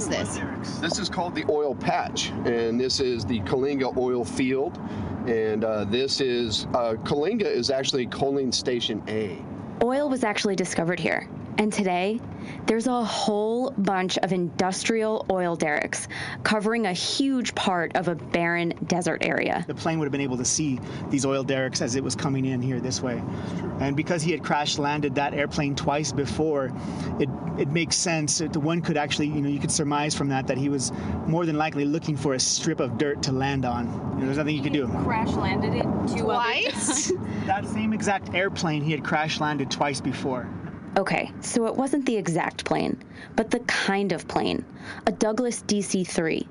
is this? This is called the oil patch, and this is the Coalinga oil field. And uh, this is, uh, Coalinga is actually coaling station A. Oil was actually discovered here. And today, there's a whole bunch of industrial oil derricks covering a huge part of a barren desert area. The plane would have been able to see these oil derricks as it was coming in here this way. And because he had crash landed that airplane twice before, it, it makes sense. that One could actually, you know, you could surmise from that that he was more than likely looking for a strip of dirt to land on. You know, there's nothing you could do. Crash landed it twice. That same exact airplane he had crash landed twice before. Okay, so it wasn't the exact plane, but the kind of plane a Douglas DC 3,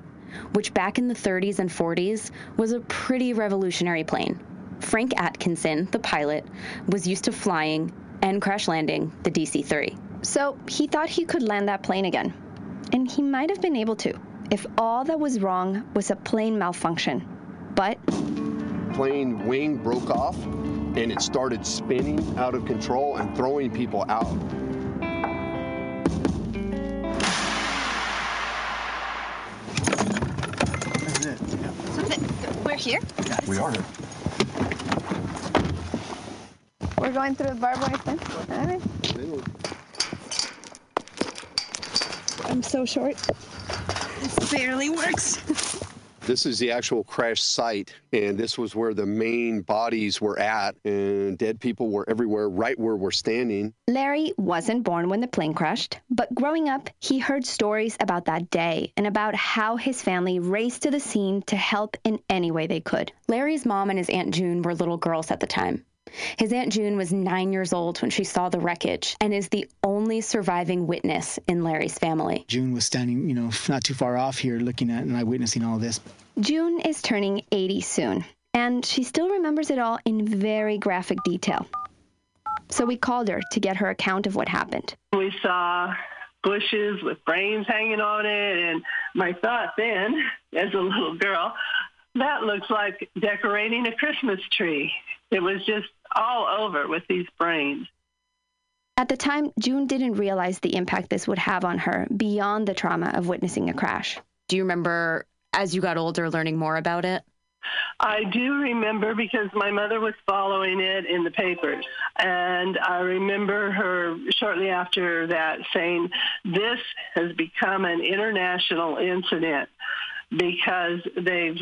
which back in the 30s and 40s was a pretty revolutionary plane. Frank Atkinson, the pilot, was used to flying and crash landing the DC 3. So he thought he could land that plane again. And he might have been able to if all that was wrong was a plane malfunction. But Plane wing broke off, and it started spinning out of control and throwing people out. That's it. Yeah. We're here. We are. we're going through the barbed wire fence. All right. I'm so short. This barely works. This is the actual crash site, and this was where the main bodies were at, and dead people were everywhere, right where we're standing. Larry wasn't born when the plane crashed, but growing up, he heard stories about that day and about how his family raced to the scene to help in any way they could. Larry's mom and his Aunt June were little girls at the time. His Aunt June was nine years old when she saw the wreckage and is the only surviving witness in Larry's family. June was standing, you know, not too far off here looking at and eyewitnessing all this. June is turning 80 soon, and she still remembers it all in very graphic detail. So we called her to get her account of what happened. We saw bushes with brains hanging on it, and my thought then, as a little girl, that looks like decorating a Christmas tree. It was just all over with these brains. At the time, June didn't realize the impact this would have on her beyond the trauma of witnessing a crash. Do you remember, as you got older, learning more about it? I do remember because my mother was following it in the papers. And I remember her shortly after that saying, This has become an international incident because they've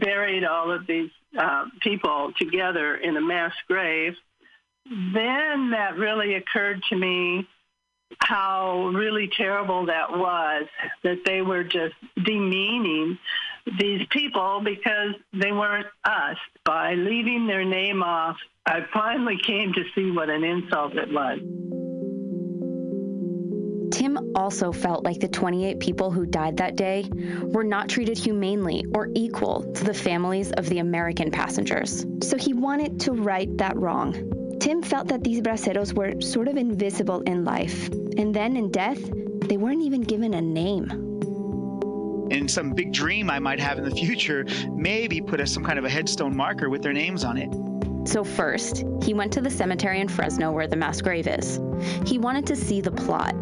buried all of these uh, people together in a mass grave. Then that really occurred to me how really terrible that was that they were just demeaning these people because they weren't us. By leaving their name off, I finally came to see what an insult it was. Tim also felt like the 28 people who died that day were not treated humanely or equal to the families of the American passengers. So he wanted to right that wrong. Tim felt that these braceros were sort of invisible in life, and then in death, they weren't even given a name. in some big dream I might have in the future, maybe put a, some kind of a headstone marker with their names on it. So, first, he went to the cemetery in Fresno where the mass grave is. He wanted to see the plot,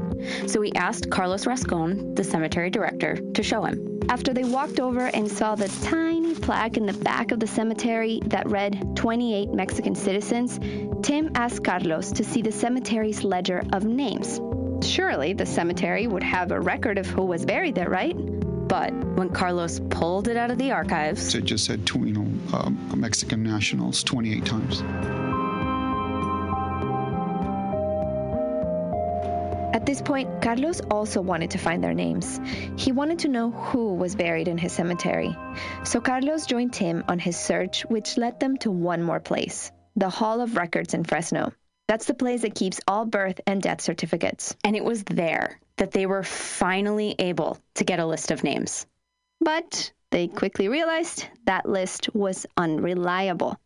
so he asked Carlos Rascon, the cemetery director, to show him. After they walked over and saw the tiny plaque in the back of the cemetery that read 28 Mexican citizens, Tim asked Carlos to see the cemetery's ledger of names. Surely the cemetery would have a record of who was buried there, right? But when Carlos pulled it out of the archives, It just said, you know, um, Mexican nationals 28 times. At this point, Carlos also wanted to find their names. He wanted to know who was buried in his cemetery. So Carlos joined Tim on his search, which led them to one more place the Hall of Records in Fresno. That's the place that keeps all birth and death certificates. and it was there that they were finally able to get a list of names. But they quickly realized that list was unreliable.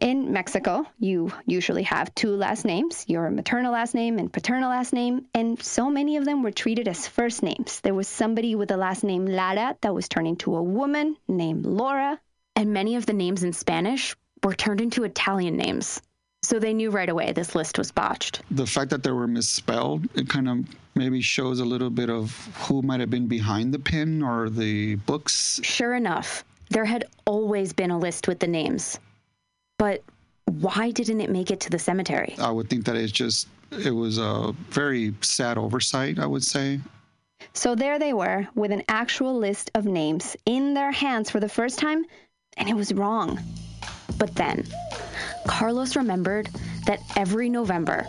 In Mexico, you usually have two last names your maternal last name and paternal last name, and so many of them were treated as first names. There was somebody with the last name Lara that was turned into a woman named Laura. And many of the names in Spanish were turned into Italian names. So they knew right away this list was botched. The fact that they were misspelled, it kind of maybe shows a little bit of who might have been behind the pin or the books. Sure enough, there had always been a list with the names. But why didn't it make it to the cemetery? I would think that it's just, it was a very sad oversight, I would say. So there they were with an actual list of names in their hands for the first time, and it was wrong. But then, Carlos remembered that every November,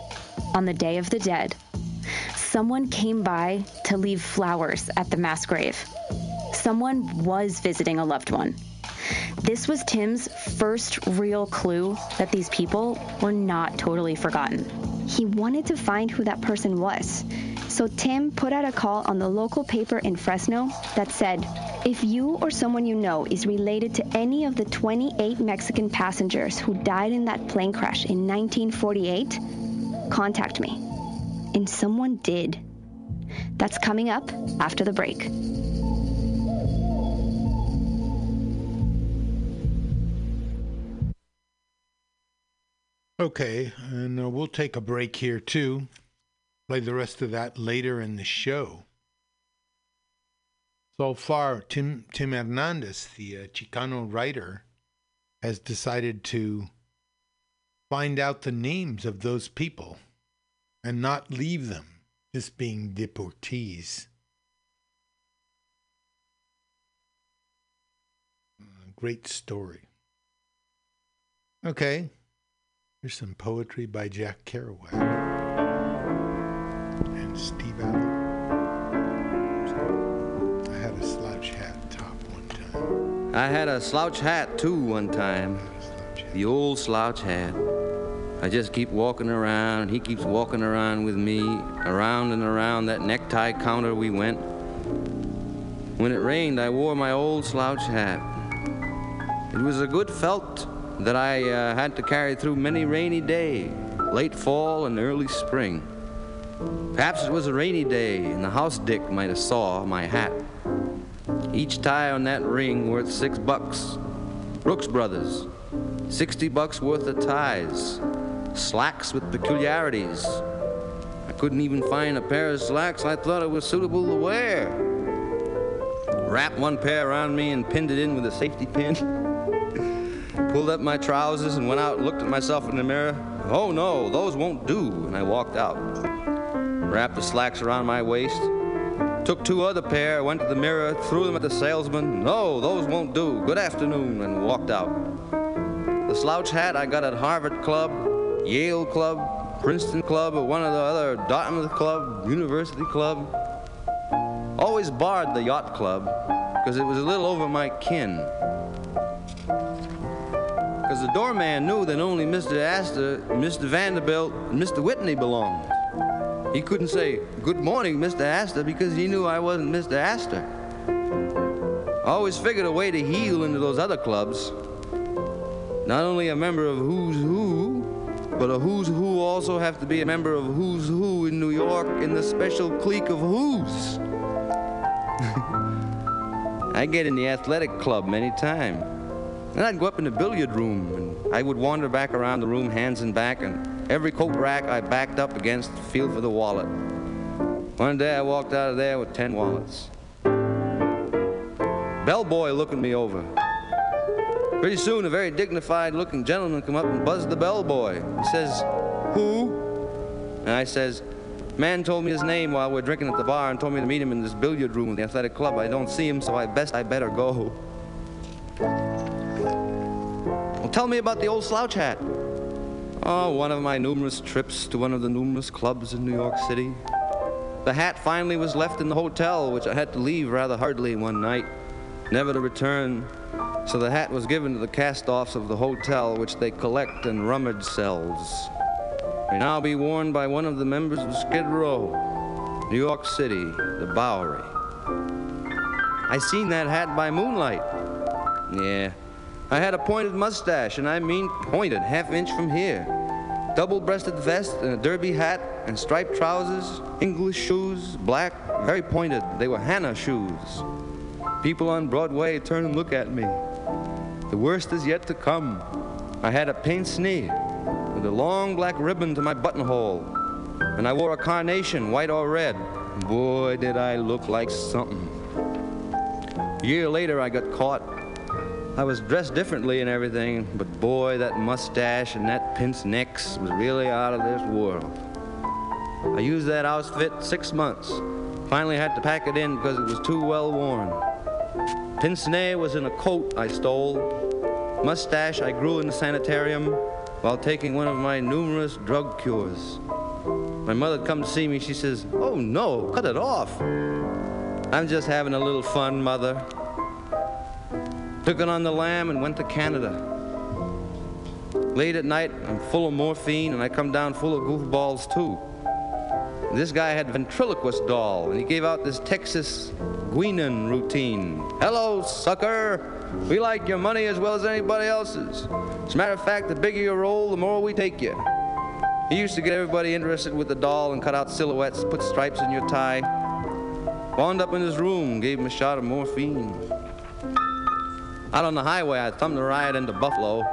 on the Day of the Dead, someone came by to leave flowers at the mass grave. Someone was visiting a loved one. This was Tim's first real clue that these people were not totally forgotten. He wanted to find who that person was. So Tim put out a call on the local paper in Fresno that said, if you or someone you know is related to any of the 28 Mexican passengers who died in that plane crash in 1948, contact me. And someone did. That's coming up after the break. Okay, and uh, we'll take a break here too. Play the rest of that later in the show. So far, Tim Tim Hernandez, the uh, Chicano writer, has decided to find out the names of those people and not leave them just being deportees. Great story. Okay, here's some poetry by Jack Kerouac and Steve Allen. I had a slouch hat top one time. I had a slouch hat too one time. The old slouch hat. I just keep walking around, and he keeps walking around with me. Around and around that necktie counter we went. When it rained, I wore my old slouch hat. It was a good felt that I uh, had to carry through many rainy days, late fall and early spring. Perhaps it was a rainy day, and the house dick might have saw my hat. Each tie on that ring worth six bucks. Brooks Brothers, 60 bucks worth of ties. Slacks with peculiarities. I couldn't even find a pair of slacks I thought it was suitable to wear. Wrapped one pair around me and pinned it in with a safety pin. Pulled up my trousers and went out and looked at myself in the mirror. Oh no, those won't do. And I walked out. Wrapped the slacks around my waist. Took two other pair, went to the mirror, threw them at the salesman. No, those won't do. Good afternoon, and walked out. The slouch hat I got at Harvard Club, Yale Club, Princeton Club, or one of the other Dartmouth Club, University Club. Always barred the yacht club because it was a little over my kin. Because the doorman knew that only Mr. Astor, Mr. Vanderbilt, and Mr. Whitney belonged. He couldn't say, Good morning, Mr. Astor, because he knew I wasn't Mr. Astor. I always figured a way to heal into those other clubs. Not only a member of Who's Who, but a Who's Who also have to be a member of Who's Who in New York in the special clique of Who's. I get in the athletic club many times. And I'd go up in the billiard room, and I would wander back around the room, hands and back, and every coat rack I backed up against, feel for the wallet. One day I walked out of there with ten wallets. Bellboy looking me over. Pretty soon, a very dignified-looking gentleman come up and buzzed the bellboy. He says, "Who?" And I says, "Man told me his name while we are drinking at the bar and told me to meet him in this billiard room in the athletic club. I don't see him, so I best I better go." Well, tell me about the old slouch hat. Oh, one of my numerous trips to one of the numerous clubs in New York City. The hat finally was left in the hotel, which I had to leave rather hurriedly one night, never to return. So the hat was given to the cast-offs of the hotel, which they collect in rummage cells. May now be worn by one of the members of Skid Row, New York City, the Bowery. I seen that hat by moonlight. Yeah. I had a pointed mustache, and I mean pointed, half inch from here. Double-breasted vest and a derby hat and striped trousers, English shoes, black, very pointed. They were Hannah shoes. People on Broadway turn and look at me. The worst is yet to come. I had a pince nez. with a long black ribbon to my buttonhole. And I wore a carnation, white or red. Boy, did I look like something. A year later, I got caught. I was dressed differently and everything, but boy, that mustache and that pince nez was really out of this world. I used that outfit six months. Finally had to pack it in because it was too well worn. Pince nez was in a coat I stole. Mustache I grew in the sanitarium while taking one of my numerous drug cures. My mother come to see me. She says, "Oh no, cut it off." I'm just having a little fun, mother. Took it on the lam and went to Canada. Late at night, I'm full of morphine and I come down full of goofballs too. This guy had ventriloquist doll, and he gave out this Texas Guinan routine. Hello, sucker. We like your money as well as anybody else's. As a matter of fact, the bigger your roll, the more we take you. He used to get everybody interested with the doll and cut out silhouettes, put stripes in your tie. Wound up in his room, gave him a shot of morphine. Out on the highway, I thumbed a ride into Buffalo,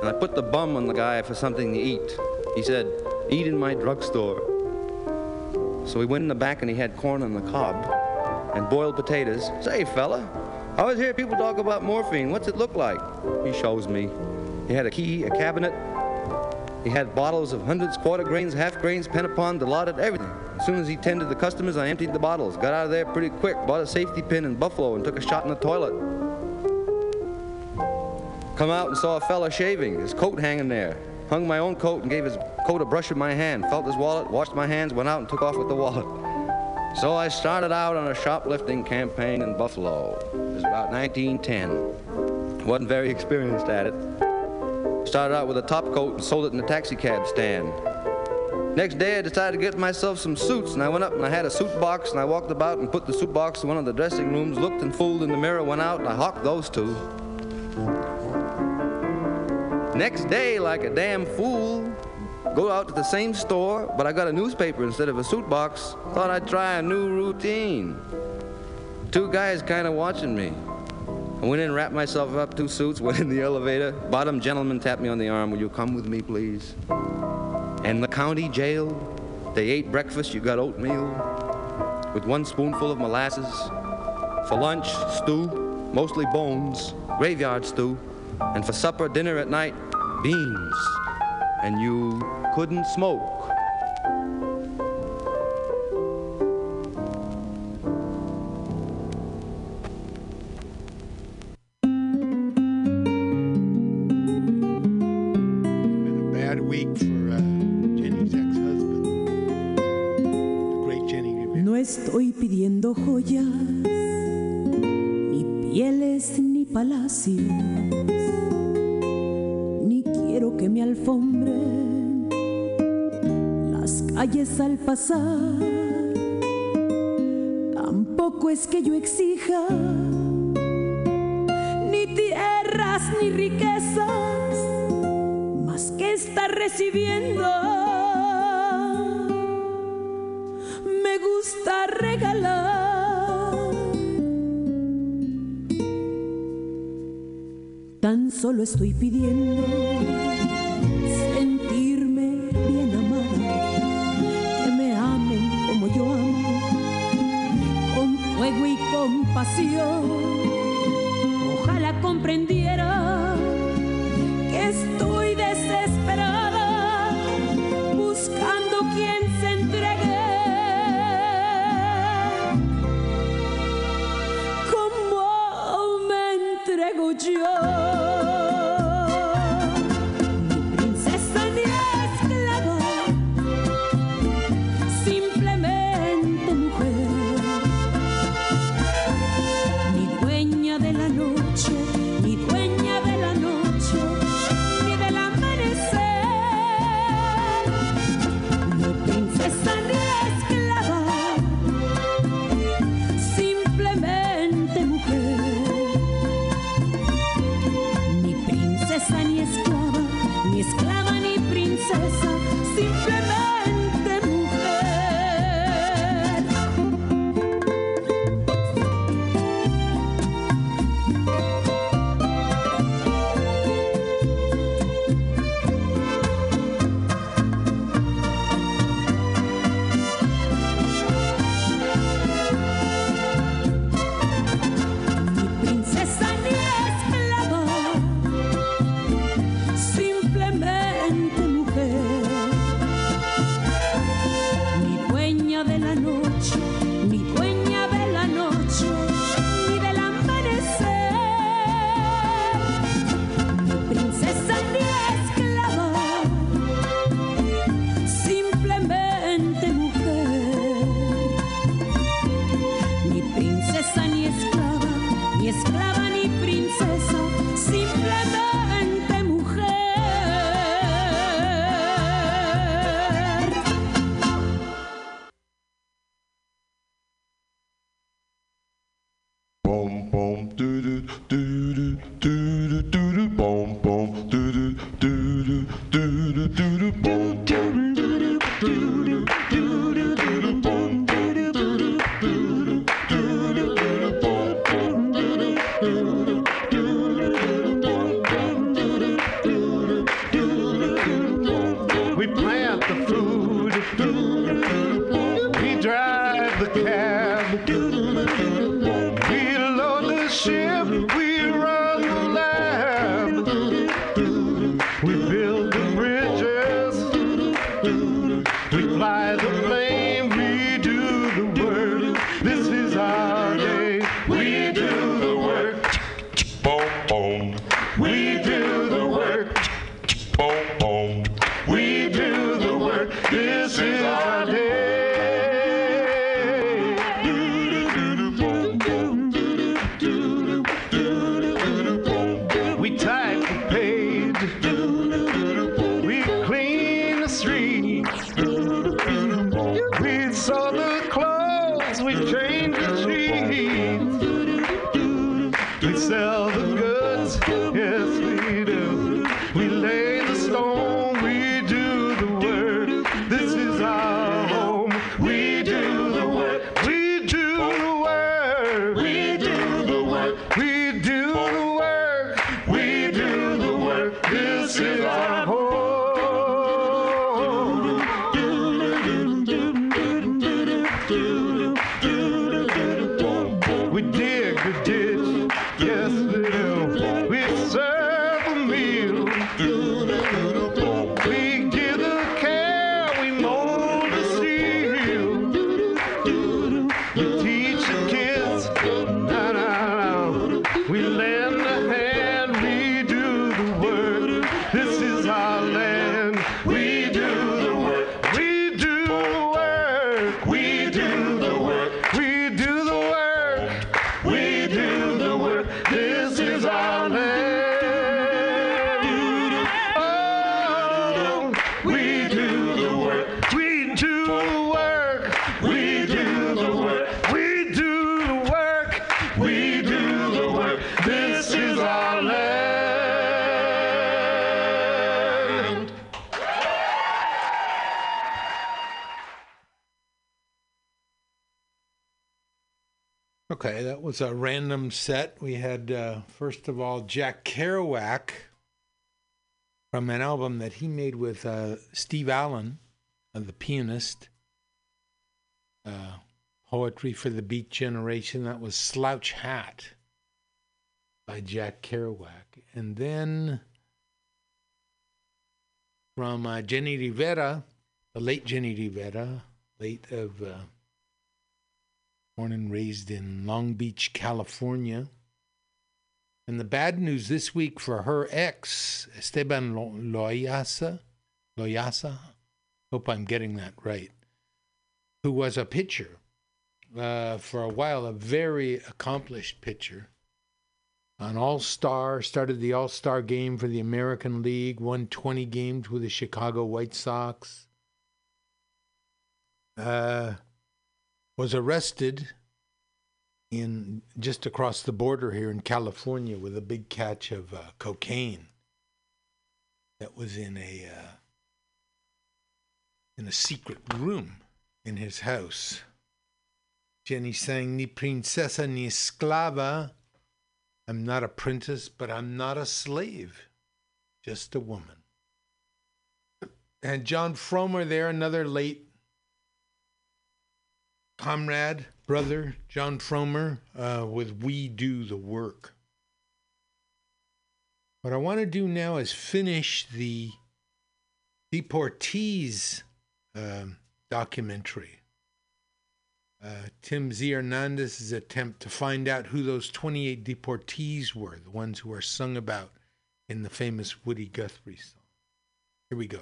and I put the bum on the guy for something to eat. He said, Eat in my drugstore. So we went in the back and he had corn on the cob and boiled potatoes. Say, fella, I always hear people talk about morphine. What's it look like? He shows me. He had a key, a cabinet. He had bottles of hundreds, quarter grains, half grains, Pantopon, Dilaudid, everything. As soon as he tended the customers, I emptied the bottles. Got out of there pretty quick, bought a safety pin in Buffalo, and took a shot in the toilet. Come out and saw a fella shaving, his coat hanging there. Hung my own coat and gave his coat a brush in my hand, felt his wallet, washed my hands, went out and took off with the wallet. So I started out on a shoplifting campaign in Buffalo. It was about 1910. Wasn't very experienced at it. Started out with a top coat and sold it in a taxi cab stand. Next day, I decided to get myself some suits, and I went up and I had a suit box, and I walked about and put the suit box in one of the dressing rooms, looked and fooled in the mirror, went out, and I hawked those two. Next day, like a damn fool, go out to the same store, but I got a newspaper instead of a suit box. Thought I'd try a new routine. Two guys kind of watching me. I went in, wrapped myself up, two suits, went in the elevator. Bottom gentleman tapped me on the arm. Will you come with me, please? And the county jail, they ate breakfast. You got oatmeal with one spoonful of molasses. For lunch, stew, mostly bones, graveyard stew. And for supper, dinner at night, beans. And you couldn't smoke. Tampoco es que yo exija ni tierras ni riquezas, más que estar recibiendo me gusta regalar. Tan solo estoy pidiendo was a random set. We had, uh, first of all, Jack Kerouac from an album that he made with uh, Steve Allen, uh, the pianist. Uh, Poetry for the Beat Generation. That was Slouch Hat by Jack Kerouac. And then from uh, Jenni Rivera, the late Jenni Rivera, late of. Born and raised in Long Beach, California. And the bad news this week for her ex, Esteban Lo- Loaiza, Loaiza, hope I'm getting that right, who was a pitcher uh, for a while, a very accomplished pitcher, an all star, started the all star game for the American League, won 20 games with the Chicago White Sox. Uh, was arrested in just across the border here in California with a big catch of uh, cocaine that was in a uh, in a secret room in his house. Jenny sang ni princesa ni esclava. I'm not a princess, but I'm not a slave, just a woman. And Jon Fromer there, another late comrade, brother, Jon Fromer, uh, with We Do the Work. What I want to do now is finish the Deportees um documentary. Uh, Tim Z. Hernandez's attempt to find out who those 28 deportees were, the ones who are sung about in the famous Woody Guthrie song. Here we go.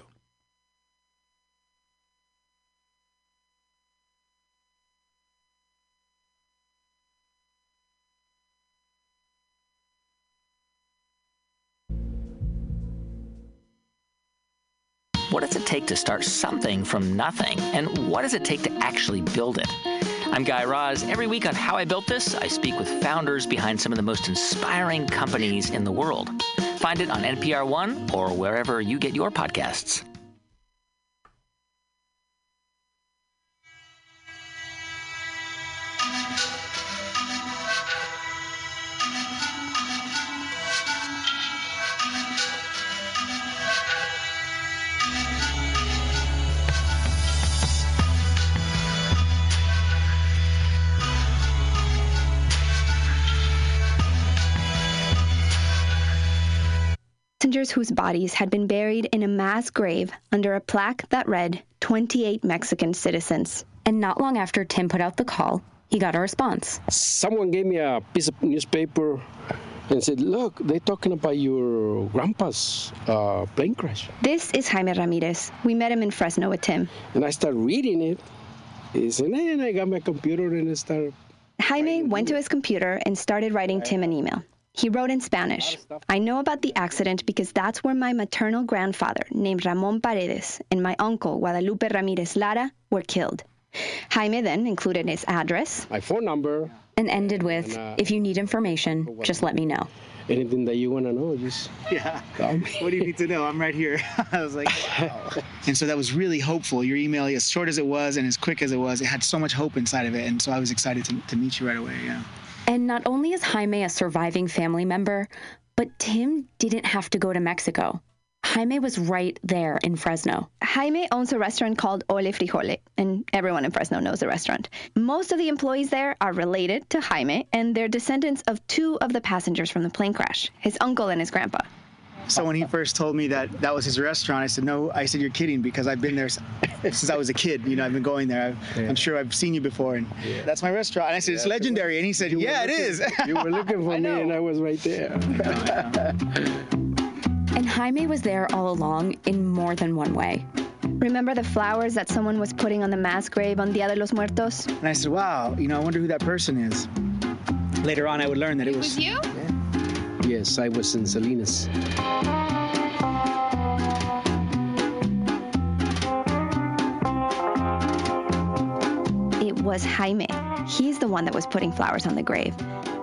What does it take to start something from nothing? And what does it take to actually build it? I'm Guy Raz. Every week on How I Built This, I speak with founders behind some of the most inspiring companies in the world. Find it on NPR One or wherever you get your podcasts. Passengers whose bodies had been buried in a mass grave under a plaque that read 28 Mexican citizens. And not long after Tim put out the call, he got a response. Someone gave me a piece of newspaper and said, Look, they're talking about your grandpa's uh, plane crash. This is Jaime Ramirez. We met him in Fresno with Tim. And I started reading it. And then I got my computer and I started. Jaime went to his computer and started writing Tim an email. He wrote in Spanish I know about the accident because that's where my maternal grandfather, named Ramon Paredes, and my uncle, Guadalupe Ramirez Lara, were killed. Jaime then included his address, my phone number, and ended with And, uh, If you need information, just let me know. Anything that you want to know, just Yeah. call. What do you need to know? I'm right here. I was like, wow. And so that was really hopeful. Your email, as short as it was and as quick as it was, it had so much hope inside of it. And so I was excited to, to meet you right away. Yeah. And not only is Jaime a surviving family member, but Tim didn't have to go to Mexico. Jaime was right there in Fresno. Jaime owns a restaurant called Ole Frijole, and everyone in Fresno knows the restaurant. Most of the employees there are related to Jaime, and they're descendants of two of the passengers from the plane crash his uncle and his grandpa. So when he first told me that that was his restaurant, I said, no, I said, you're kidding because I've been there since I was a kid. You know, I've been going there. I've, I'm sure I've seen you before. And that's my restaurant. And I said, it's legendary. And he said, yeah, it looking- is. you were looking for me, and I was right there. And Jaime was there all along in more than one way. Remember the flowers that someone was putting on the mass grave on Dia de los Muertos? And I said, wow, you know, I wonder who that person is. Later on, I would learn that it was. you? Yes, I was in Salinas. It was Jaime. He's the one that was putting flowers on the grave.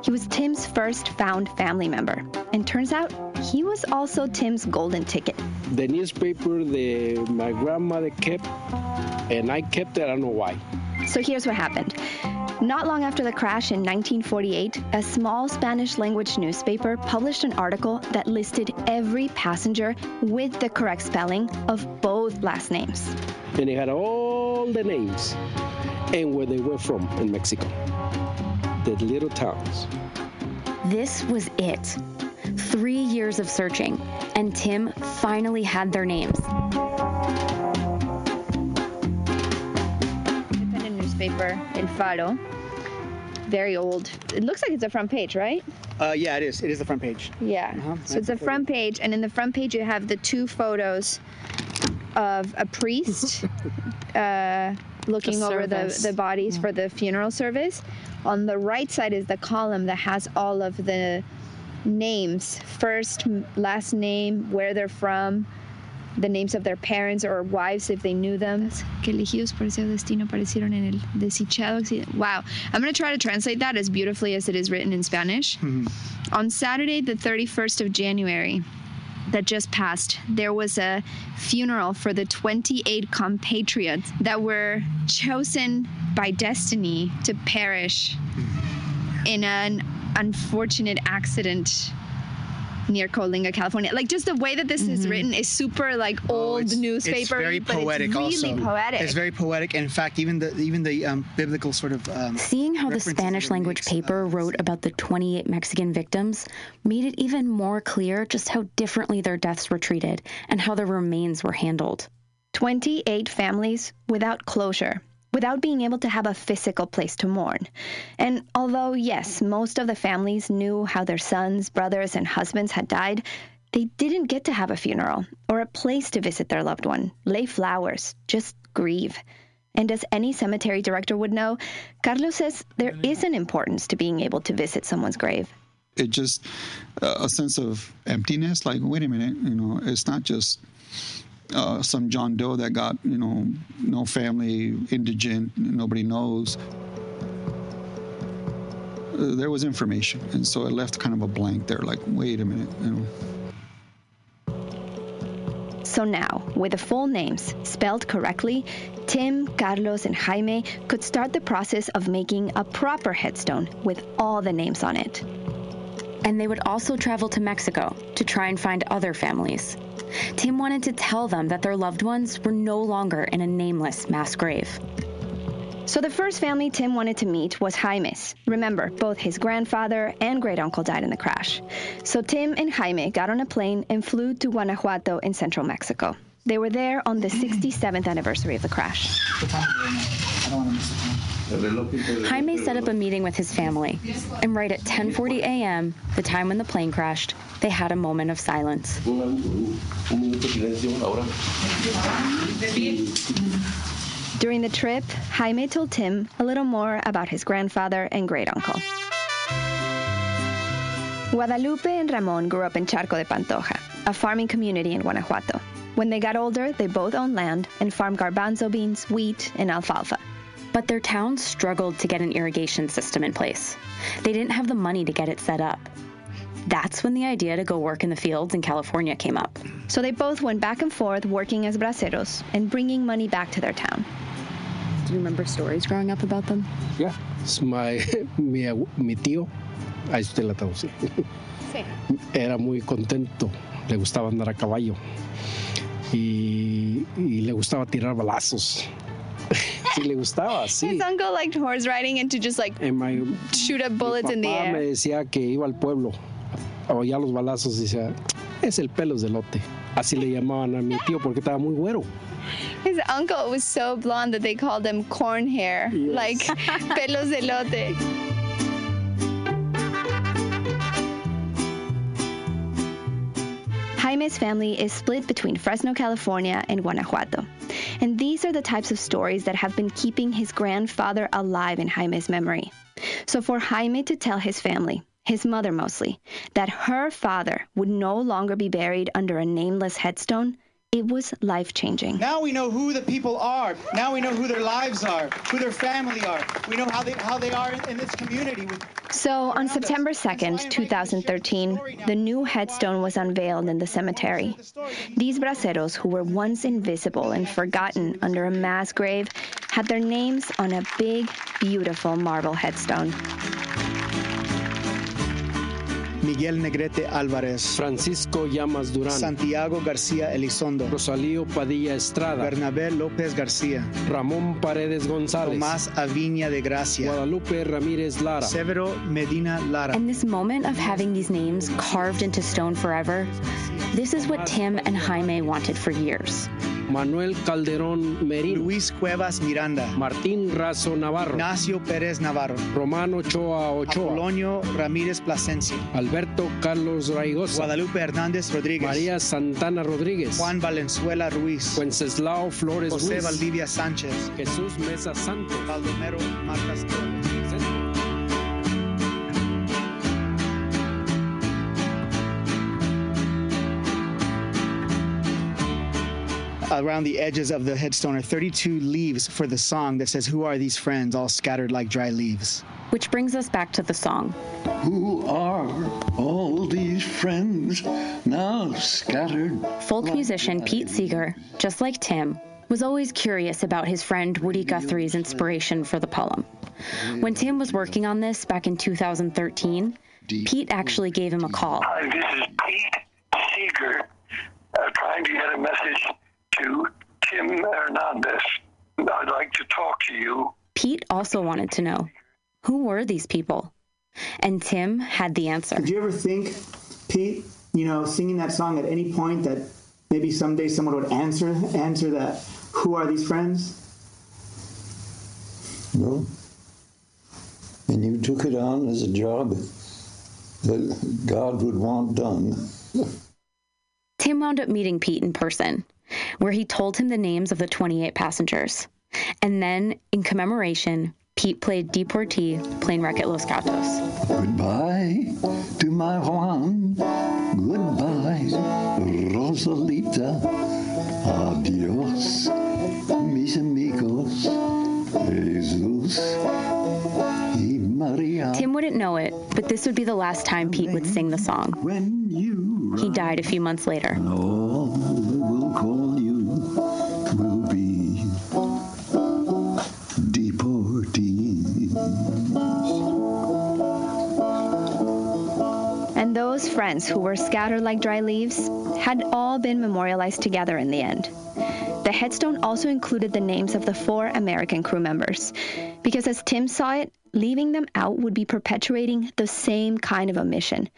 He was Tim's first found family member. And turns out he was also Tim's golden ticket. The newspaper that my grandmother kept, and I kept it. I don't know why. So here's what happened. Not long after the crash in 1948, a small Spanish language newspaper published an article that listed every passenger with the correct spelling of both last names. And it had all the names and where they were from in Mexico. The little towns. This was it. Three years of searching, and Tim finally had their names. Newspaper, El Faro. Very old. It looks like it's a front page, right? Uh, yeah, it is. It is the front page. Yeah. Uh-huh, So it's a the front page, and in the front page you have the two photos of a priest uh, looking The over the, the bodies for the funeral service. On the right side is the column that has all of the names first, last name, where they're from, the names of their parents or wives if they knew them. Que elegidos por ese destino aparecieron en el accidente. Wow. I'm going to try to translate that as beautifully as it is written in Spanish. Mm-hmm. On Saturday, the 31st of January, that just passed, there was a funeral for the 28 compatriots that were chosen by destiny to perish mm-hmm. in an unfortunate accident near Coalinga, California. Like just the way that this is written is super like old newspaper. It's very but poetic. It's really also. poetic. It's very poetic. And in fact, even the even the um, biblical sort of um, Seeing how the Spanish language makes, paper wrote about the 28 Mexican victims made it even more clear just how differently their deaths were treated and how their remains were handled. 28 families without closure, without being able to have a physical place to mourn. And although, yes, most of the families knew how their sons, brothers, and husbands had died, they didn't get to have a funeral or a place to visit their loved one, lay flowers, just grieve. And as any cemetery director would know, Carlos says there is an importance to being able to visit someone's grave. It just uh, a sense of emptiness. Like, wait a minute, you know, it's not just uh, some John Doe that got, you know, no family, indigent, nobody knows. uh, there was information, and so it left kind of a blank there. Like, wait a minute, you know. So now, with the full names spelled correctly, Tim, Carlos, and Jaime could start the process of making a proper headstone with all the names on it. And they would also travel to Mexico to try and find other families. Tim wanted to tell them that their loved ones were no longer in a nameless mass grave. So the first family Tim wanted to meet was Jaime's. Remember, both his grandfather and great uncle died in the crash. So Tim and Jaime got on a plane and flew to Guanajuato in central Mexico. They were there on the 67th anniversary of the crash. Jaime set up a meeting with his family, and right at 10:40 a.m., the time when the plane crashed, they had a moment of silence. During the trip, Jaime told Tim a little more about his grandfather and great uncle. Guadalupe and Ramon grew up in Charco de Pantoja, a farming community in Guanajuato. When they got older, they both owned land and farmed garbanzo beans, wheat, and alfalfa. But their towns struggled to get an irrigation system in place. They didn't have the money to get it set up. That's when the idea to go work in the fields in California came up. So they both went back and forth working as braceros and bringing money back to their town. Do you remember stories growing up about them? Yeah, it's my, mi, abu- mi tío, ahí usted la traducí. Era muy contento, le gustaba andar a caballo y, y le gustaba tirar balazos. sí, le gustaba, sí. His uncle liked horse riding and to just like my, shoot up bullets in the papá me air. decía que iba al pueblo, oía los balazos y decía, es el pelos de lote. Así le llamaban a mi tío porque estaba muy güero. His uncle was so blonde that they called him corn hair, like pelos de lote. Jaime's family is split between Fresno, California, and Guanajuato. And these are the types of stories that have been keeping his grandfather alive in Jaime's memory. So for Jaime to tell his family, his mother mostly, that her father would no longer be buried under a nameless headstone, it was life changing. Now we know who the people are. Now we know who their lives are, who their family are. We know how they how they are in, in this community. So on September 2nd, 2013, the new headstone was unveiled in the cemetery. These braceros, who were once invisible and forgotten under a mass grave, had their names on a big, beautiful marble headstone. Miguel Negrete Álvarez, Francisco Llamas Durán, Santiago García Elizondo, Rosalío Padilla Estrada, Bernabé López García, Ramón Paredes González, Tomás Aviña de Gracia, Guadalupe Ramírez Lara, Severo Medina Lara. And this moment of having these names carved into stone forever, this is what Tim and Jaime wanted for years. Manuel Calderón Merín, Luis Cuevas Miranda, Martín Razo Navarro, Ignacio Pérez Navarro, Romano Ochoa Ochoa, Apolonio Ramírez Plasencia, Alberto Carlos Raigosa, Guadalupe Hernández Rodríguez, María Santana Rodríguez, Juan Valenzuela Ruiz, Wenceslao Flores José Ruiz, Valdivia Sánchez, Jesús Mesa Santos, Baldomero Marcas Torres. Around the edges of the headstone are 32 leaves for the song that says, Who are these friends all scattered like dry leaves? Which brings us back to the song. Who are all these friends now scattered? Folk musician Pete Seeger, just like Tim, was always curious about his friend Woody Guthrie's inspiration for the poem. When Tim was working on this back in 2013, Pete actually gave him a call. Hi, this is Pete Seeger, uh, trying to get a message to Tim Hernandez. I'd like to talk to you. Pete also wanted to know who were these people? And Tim had the answer. Did you ever think, Pete, you know, singing that song at any point that maybe someday someone would answer answer that? Who are these friends? No. And you took it on as a job that God would want done. Tim wound up meeting Pete in person, where he told him the names of the 28 passengers. And then, in commemoration, Pete played Deportee, playing Wreck at Los Gatos. Goodbye to my Juan. Goodbye, Rosalita. Adios, mis amigos. Jesus. Tim would didn't know it, but this would be the last time Pete would sing the song. He died a few months later. All will call you will be deportees. And those friends who were scattered like dry leaves had all been memorialized together in the end. The headstone also included the names of the four American crew members, because as Tim saw it, leaving them out would be perpetuating the same kind of omission,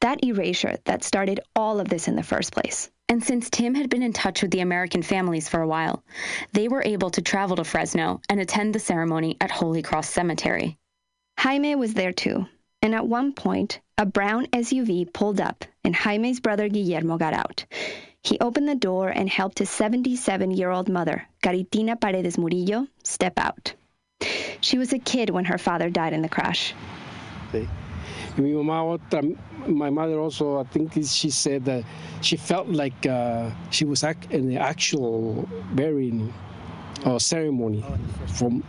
that erasure that started all of this in the first place. And since Tim had been in touch with the American families for a while, they were able to travel to Fresno and attend the ceremony at Holy Cross Cemetery. Jaime was there too, and at one point, a brown SUV pulled up, and Jaime's brother Guillermo got out. He opened the door and helped his 77 year old mother, Caritina Paredes Murillo, step out. She was a kid when her father died in the crash. Y mi mamá, otra, my mother also, I think she said that she felt like uh, she was ac- in the actual burying or ceremony from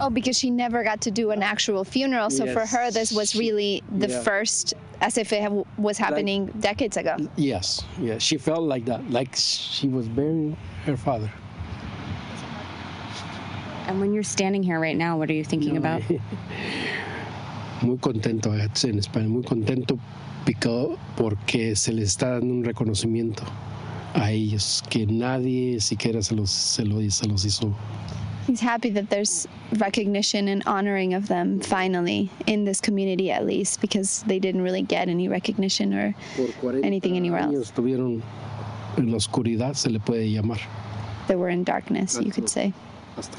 Oh, because she never got to do an actual funeral. So for her, this was really the Yeah. first, as if it was happening decades ago. Yes, yeah, she felt like that, like she was burying her father. And when you're standing here right now, what are you thinking about? Muy contento, say in Spanish, muy contento pica- porque se les está dando un reconocimiento a ellos que nadie siquiera se los, se lo- se los hizo. He's happy that there's recognition and honoring of them finally in this community, at least, because they didn't really get any recognition or Por 40 anything anywhere else. estuvieron en la oscuridad, se le puede llamar. They were in darkness, you could say,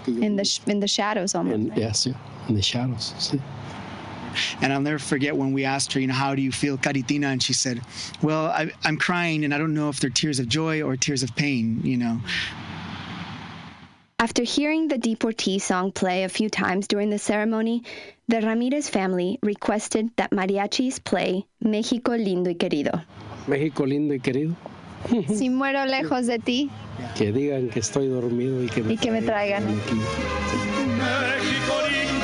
in the sh- in the shadows almost. En, yes, yeah, in the shadows. sí. And I'll never forget when we asked her, you know, how do you feel, Caritina? And she said, well, I, I'm crying and I don't know if they're tears of joy or tears of pain, you know. After hearing the deportee song play a few times during the ceremony, the Ramirez family requested that mariachis play México lindo y querido. México lindo y querido. Si muero lejos de ti, Que digan que estoy dormido y que me, Y que me traigan. aquí. México lindo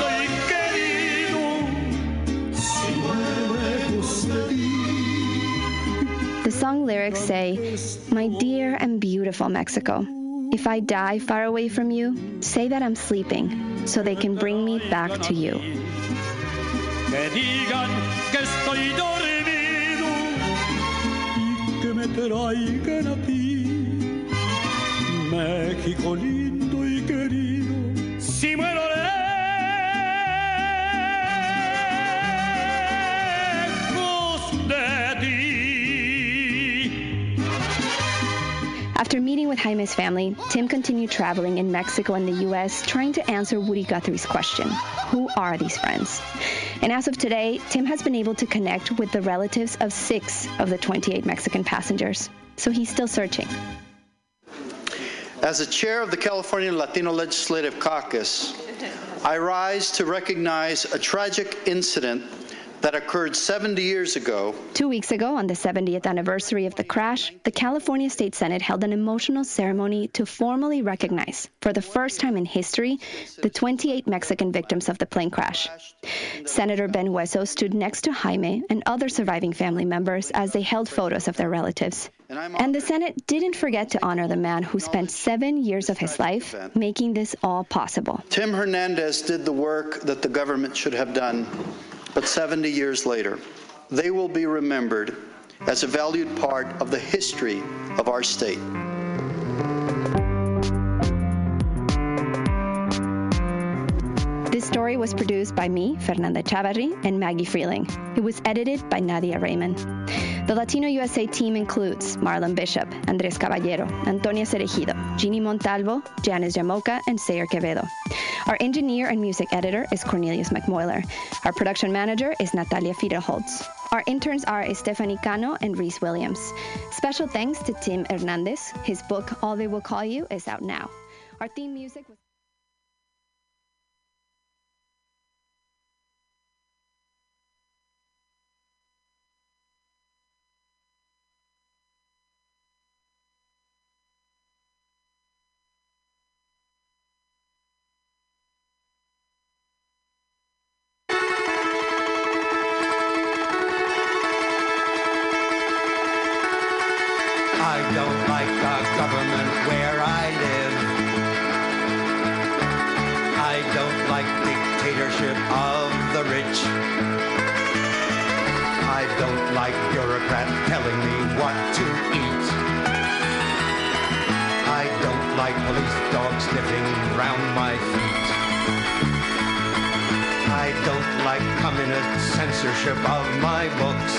song lyrics say, My dear and beautiful Mexico, if I die far away from you, say that I'm sleeping so they can bring me back to you. México lindo y querido, si muero After meeting with Jaime's family, Tim continued traveling in Mexico and the U.S., trying to answer Woody Guthrie's question Who are these friends? And as of today, Tim has been able to connect with the relatives of six of the 28 Mexican passengers. So he's still searching. As the chair of the California Latino Legislative Caucus, I rise to recognize a tragic incident that occurred 70 years ago Two weeks ago, on the 70th anniversary of the crash, the California State Senate held an emotional ceremony to formally recognize, for the first time in history, the 28 Mexican victims of the plane crash. Senator Ben Hueso stood next to Jaime and other surviving family members as they held photos of their relatives. And the Senate didn't forget to honor the man who spent seven years of his life making this all possible. Tim Hernandez did the work that the government should have done, but 70 years later, they will be remembered as a valued part of the history of our state. Story was produced by me, Fernanda Echavarri, and Maggie Freleng. It was edited by Nadia Reiman. The Latino USA team includes Marlon Bishop, Andres Caballero, Antonia Cereijido, Jeanne Montalvo, Janice Llamoca, and Sayre Quevedo. Our engineer and music editor is Cornelius McMoiler. Our production manager is Natalia Fidelholtz. Our interns are Stephanie Cano and Reese Williams. Special thanks to Tim Hernandez. His book, All They Will Call You, is out now. Our theme music was censorship of my books.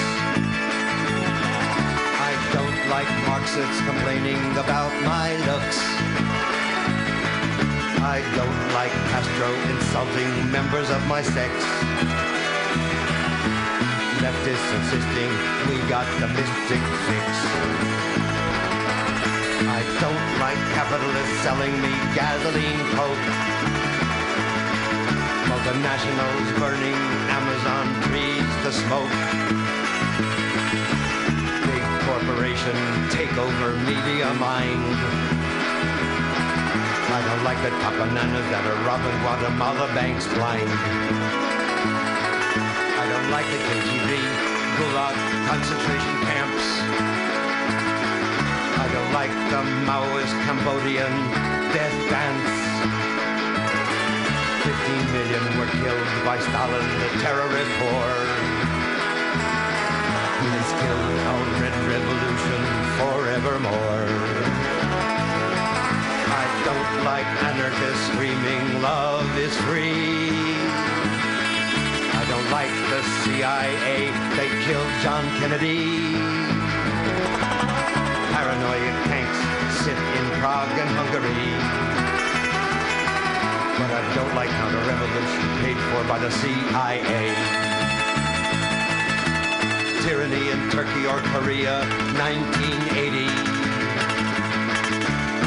I don't like Marxists complaining about my looks. I don't like Castro insulting members of my sex. Leftists insisting we got the mystic fix. I don't like capitalists selling me gasoline coke. Multinationals burning Amazon trees to smoke. Big corporation take over media mind. I don't like the top bananas that are robbing Guatemala banks blind. I don't like the KGB, Gulag, concentration camps. I don't like the Maoist Cambodian death dance. 15 million were killed by Stalin, the terrorist. He has killed our red revolution forevermore. I don't like anarchists screaming love is free. I don't like the CIA, they killed John Kennedy. Paranoid tanks sit in Prague and Hungary. Don't like counter-revolution paid for by the CIA. Tyranny in Turkey or Korea, 1980.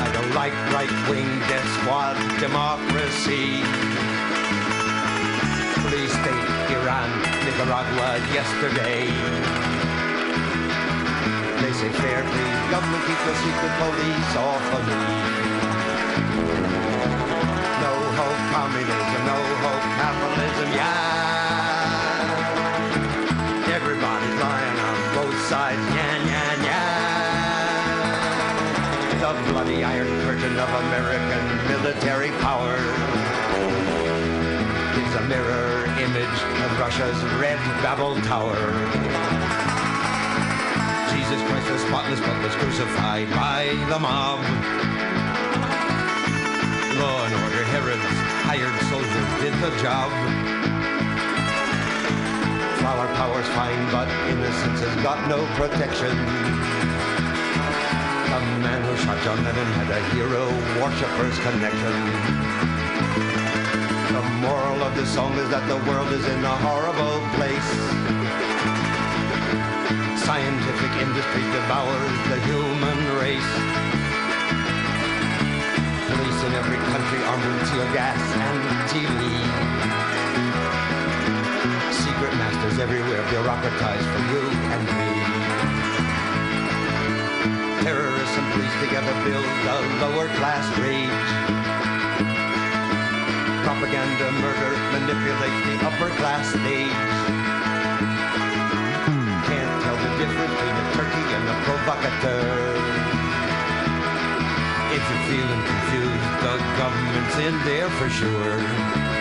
I don't like right-wing death squad democracy. Police state, Iran, Nicaragua, yesterday. They say fair play, government keep the secret police off of me. Communism, no hope capitalism, yeah. Everybody's lying on both sides, yeah, yeah, yeah. The bloody iron curtain of American military power is a mirror image of Russia's red Babel Tower. Jesus Christ was spotless but was crucified by the mob. Law and order, Herod's hired soldiers did the job. Flower power's fine, but innocence has got no protection. The man who shot John Lennon had a hero worshipper's connection. The moral of the song is that the world is in a horrible place. Scientific industry devours the human race. In every country armed with tear gas and TV. Secret masters everywhere bureaucratized for you and me. Terrorists and police together build a lower class rage. Propaganda murder manipulates the upper class stage. Can't tell the difference between a turkey and a provocateur. If you're feeling confused, government's in there for sure.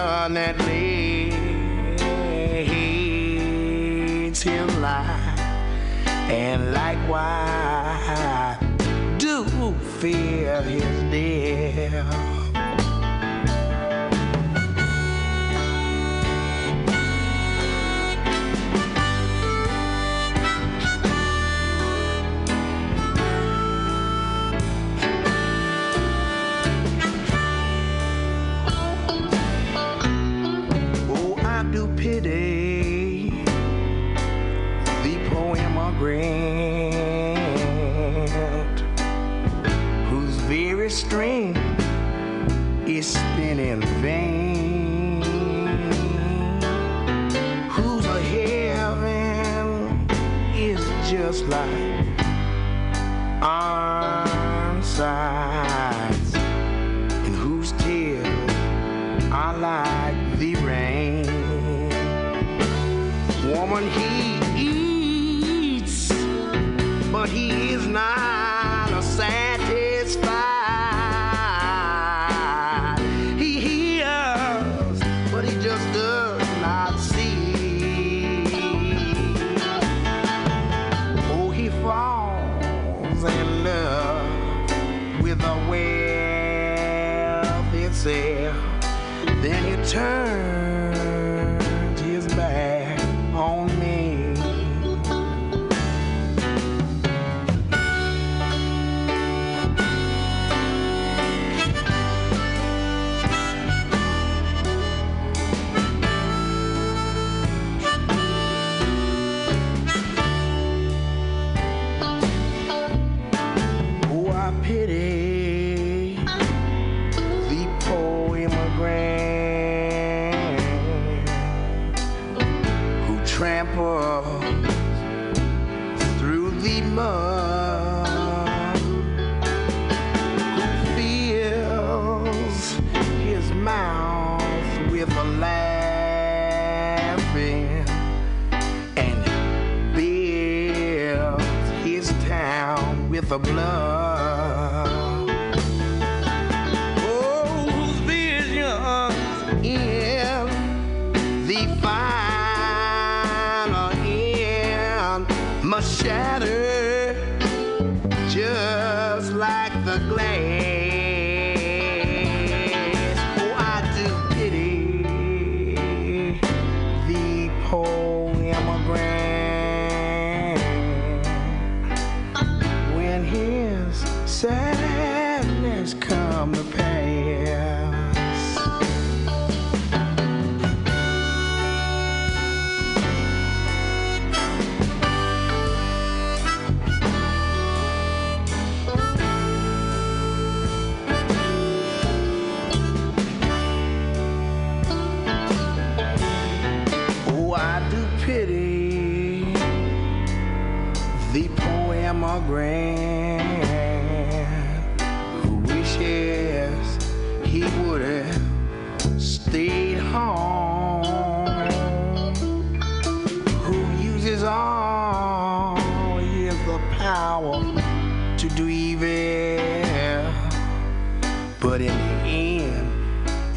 Passionately hates his life. And likewise do fear his death. Arm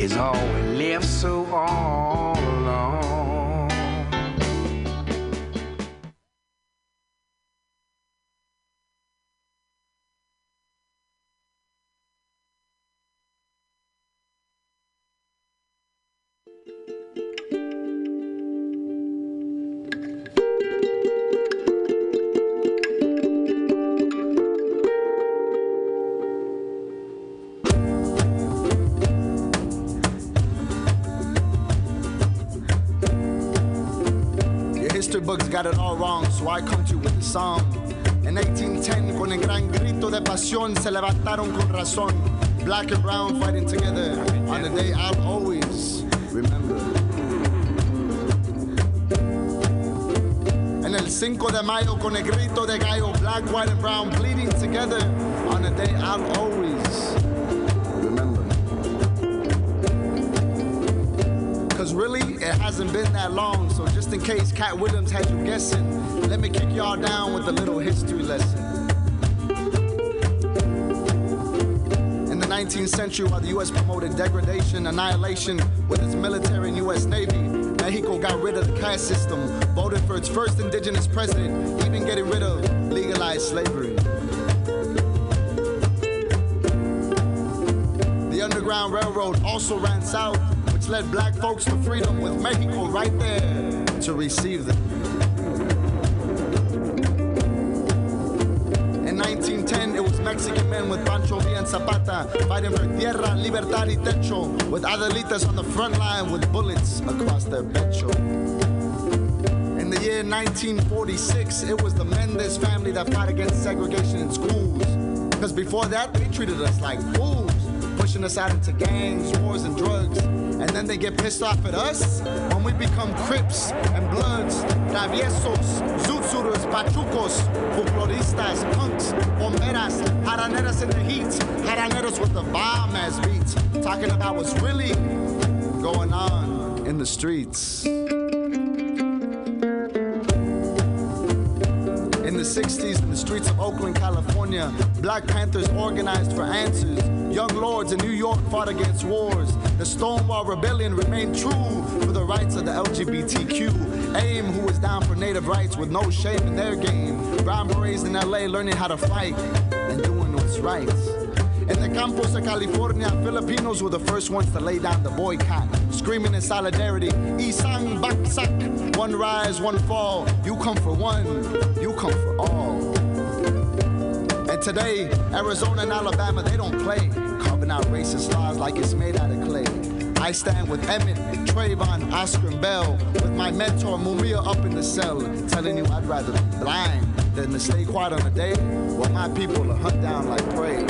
is always left so all alone. Why I come to you with a song. In 1810, con el gran grito de pasión, se levantaron con razón. Black and brown fighting together on the day I'll always remember. En el 5 de mayo, con el grito de gallo, black, white and brown bleeding together on the day I'll always remember. Cause really, it hasn't been that long, so just in case Katt Williams had you guessing, let me kick y'all down with a little history lesson. In the 19th century, while the U.S. promoted degradation, annihilation with its military and U.S. Navy, Mexico got rid of the caste system, voted for its first indigenous president, even getting rid of legalized slavery. The Underground Railroad also ran south, which led black folks to freedom with Mexico right there to receive them. Zapata fighting for tierra, libertad y techo, with Adelitas on the front line with bullets across their pecho. In the year 1946, it was the Mendez family that fought against segregation in schools. Because before that, they treated us like fools, pushing us out into gangs, wars, and drugs. And then they get pissed off at us when we become Crips and Bloods, Traviesos, Zutzuras, Pachucos, Folkloristas, Punks, Bomberas, Jaraneras in the heat, Jaraneras with the bomb as beats, talking about what's really going on in the streets. In the 60s, in the streets of Oakland, California, Black Panthers organized for answers. Young lords in New York fought against wars. The Stonewall Rebellion remained true for the rights of the LGBTQ. AIM, who was down for native rights with no shame in their game. Brown Berets in LA learning how to fight and doing what's right. In the campos of California, Filipinos were the first ones to lay down the boycott, screaming in solidarity, Isang Bagsak, one rise, one fall. You come for one, you come for all. And today, Arizona and Alabama, they don't play, carving out racist laws like it's made out of clay. I stand with Emmett, Trayvon, Oscar, and Bell, with my mentor Maria up in the cell, telling you I'd rather be blind than to stay quiet on a day while my people are hunt down like prey.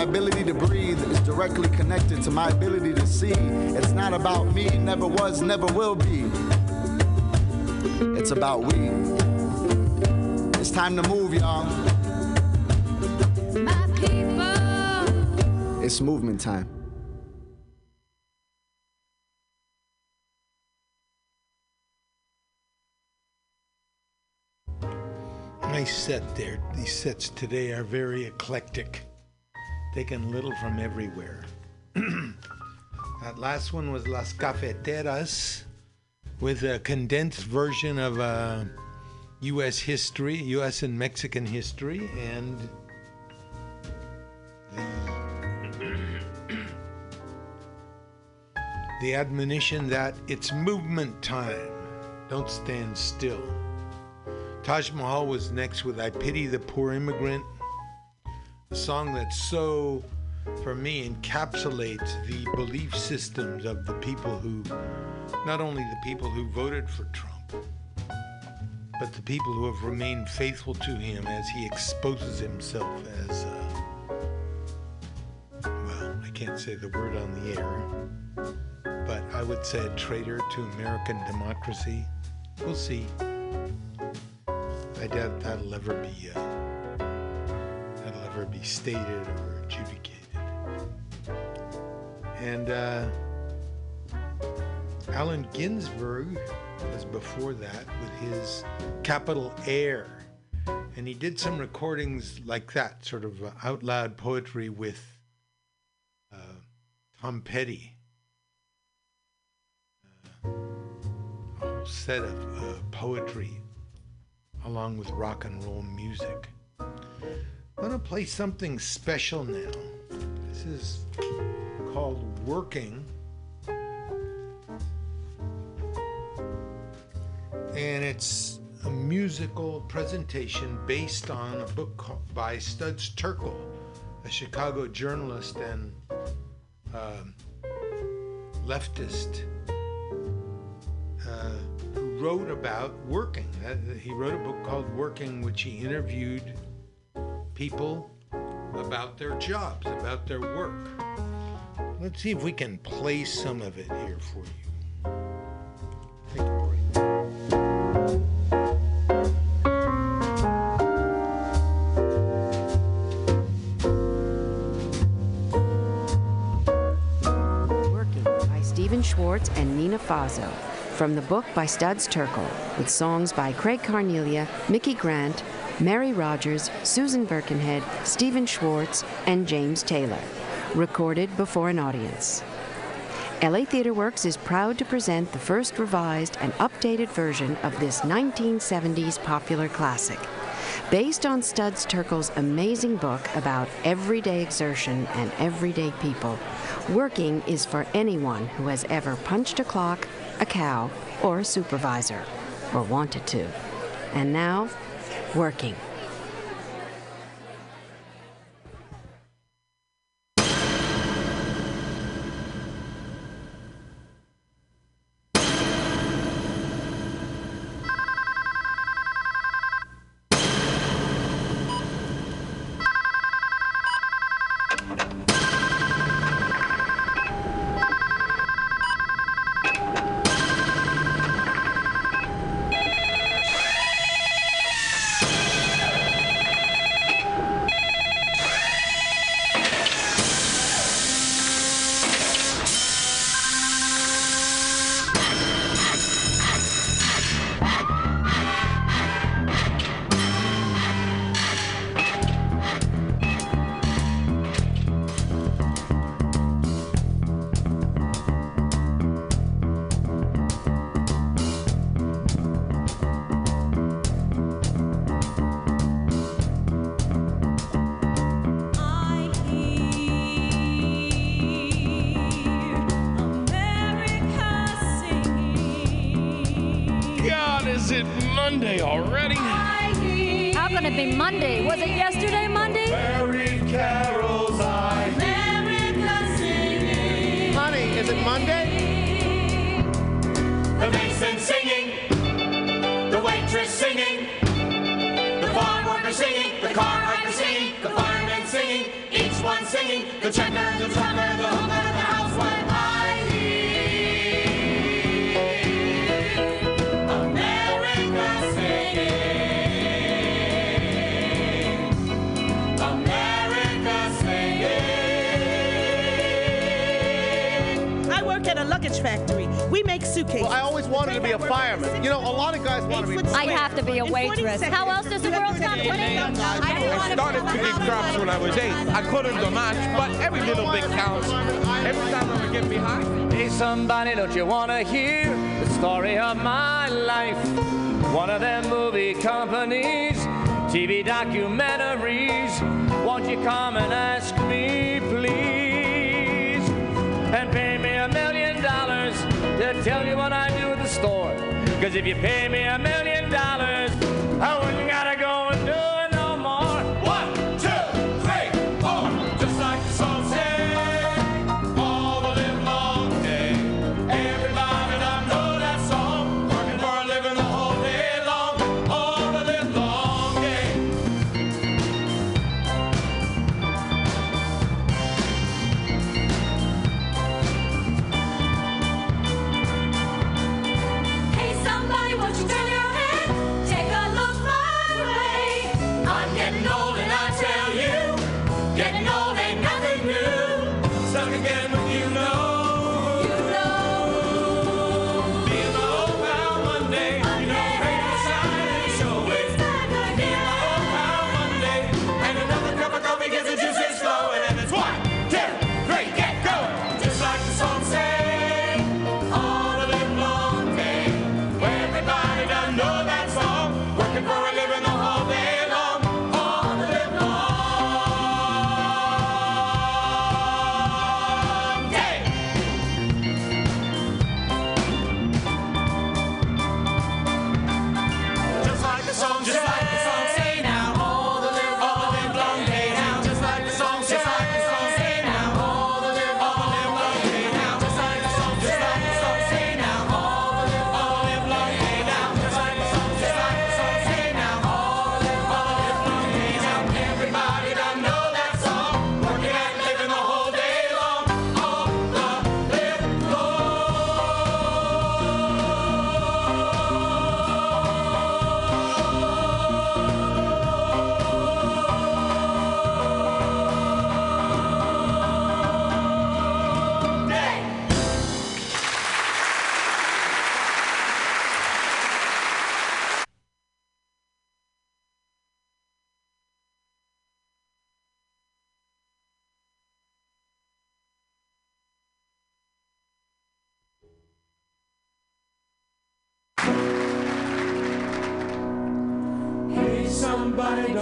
My ability to breathe is directly connected to my ability to see. It's not about me, never was, never will be. It's about we. It's time to move, y'all. It's movement time. Nice set there. These sets today are very eclectic, taken little from everywhere. that last one was Las Cafeteras with a condensed version of uh, U.S. history, U.S. and Mexican history, and the admonition that it's movement time. Don't stand still. Taj Mahal was next with I Pity the Poor Immigrant, a song that so, for me, encapsulates the belief systems of the people who, not only the people who voted for Trump, but the people who have remained faithful to him as he exposes himself as, uh, well, I can't say the word on the air, I would say a traitor to American democracy. We'll see. I doubt that'll ever be uh, that'll ever be stated or adjudicated. And uh, Allen Ginsberg was before that with his Capitol Air, and he did some recordings like that, sort of uh, out loud poetry with uh, Tom Petty. Uh, a whole set of uh, poetry along with rock and roll music. I'm going to play something special now. This is called Working. And it's a musical presentation based on a book by Studs Terkel, a Chicago journalist and um leftist uh, who wrote about working. Uh, he wrote a book called Working, which he interviewed people about their jobs, about their work. Let's see if we can play some of it here for you. *Working* by Stephen Schwartz and Nina Faso, from the book by Studs Terkel, with songs by Craig Carnelia, Mickey Grant, Mary Rodgers, Susan Birkenhead, Stephen Schwartz, and James Taylor, recorded before an audience. LA Theatre Works is proud to present the first revised and updated version of this 1970s popular classic. Based on Studs Terkel's amazing book about everyday exertion and everyday people, Working is for anyone who has ever punched a clock, a cow, or a supervisor, or wanted to. And now, Working. We make suitcases. Well, I always wanted to be a fireman. You know, a lot of guys want to be. I have to be a waitress. How else does the world come to me? I don't I want started picking crops when I was eight. I couldn't do much, but every little bit counts. Every time I would get behind. Hey, somebody, don't you want to hear the story of my life? One of them movie companies, TV documentaries. Won't you come and ask me, please? And tell you what I do at the store. Cause if you pay me a million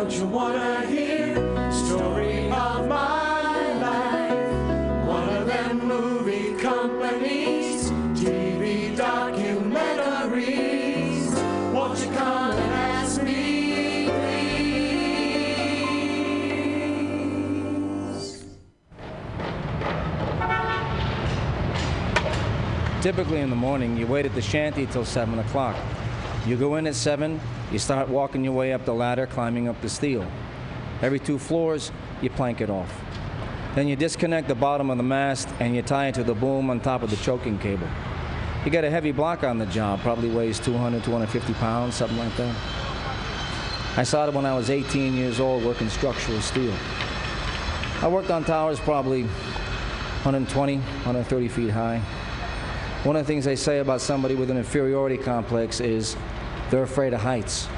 Don't you wanna hear story of my life? One of them movie companies, TV documentaries. Won't you come and ask me, please? Typically in the morning, you wait at the shanty till 7 o'clock. You go in at 7, you start walking your way up the ladder, climbing up the steel. Every two floors, you plank it off. Then you disconnect the bottom of the mast and you tie it to the boom on top of the choking cable. You get a heavy block on the job, probably weighs 200, 250 pounds, something like that. I started when I was 18 years old working structural steel. I worked on towers probably 120, 130 feet high. One of the things they say about somebody with an inferiority complex is they're afraid of heights.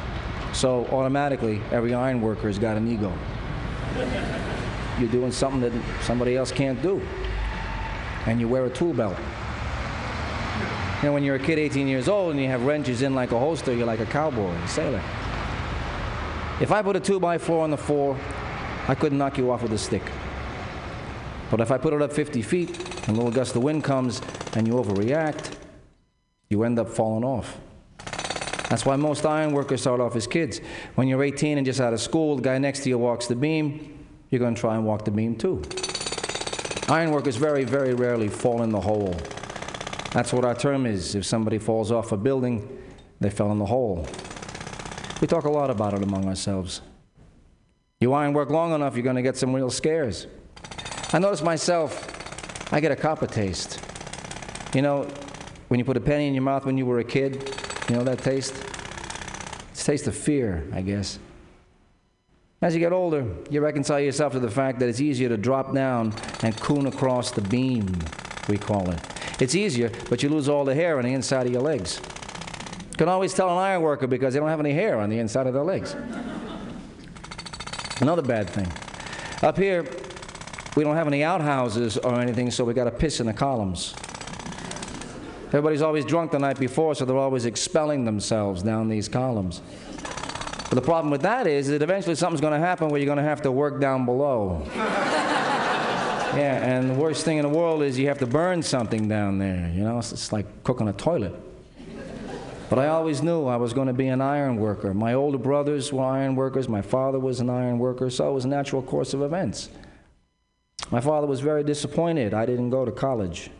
So automatically, every iron worker has got an ego. You're doing something that somebody else can't do. And you wear a tool belt. You know, when you're a kid 18 years old and you have wrenches in like a holster, you're like a cowboy, a sailor. If I put a 2 by 4 on the floor, I couldn't knock you off with a stick. But if I put it up 50 feet and a little gust of wind comes and you overreact, you end up falling off. That's why most iron workers start off as kids. When you're 18 and just out of school, the guy next to you walks the beam, you're going to try and walk the beam too. Iron workers very, very rarely fall in the hole. That's what our term is. If somebody falls off a building, they fell in the hole. We talk a lot about it among ourselves. You iron work long enough, you're going to get some real scares. I notice myself, I get a copper taste. You know, when you put a penny in your mouth when you were a kid, you know that taste? It's taste of fear, I guess. As you get older, you reconcile yourself to the fact that it's easier to drop down and coon across the beam, we call it. It's easier, but you lose all the hair on the inside of your legs. You can always tell an iron worker because they don't have any hair on the inside of their legs. Another bad thing. Up here, we don't have any outhouses or anything, so we got to piss in the columns. Everybody's always drunk the night before, so they're always expelling themselves down these columns. But the problem with that is that eventually something's going to happen where you're going to have to work down below. yeah, and the worst thing in the world is you have to burn something down there. You know, it's, it's like cooking a toilet. But I always knew I was going to be an iron worker. My older brothers were iron workers. My father was an iron worker, so it was a natural course of events. My father was very disappointed I didn't go to college.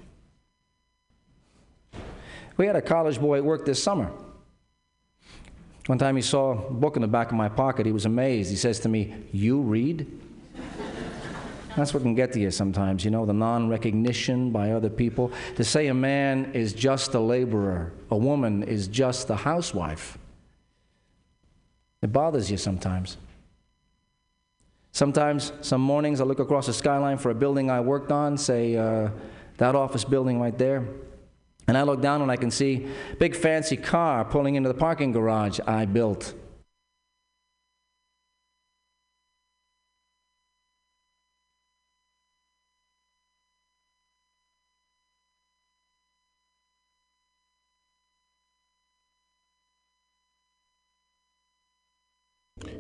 We had a college boy at work this summer. One time he saw a book in the back of my pocket. He was amazed. He says to me, You read? That's what can get to you sometimes, you know, the non recognition by other people. To say a man is just a laborer, a woman is just a housewife, it bothers you sometimes. Sometimes, some mornings, I look across the skyline for a building I worked on, say uh, that office building right there. And I look down and I can see big fancy car pulling into the parking garage I built.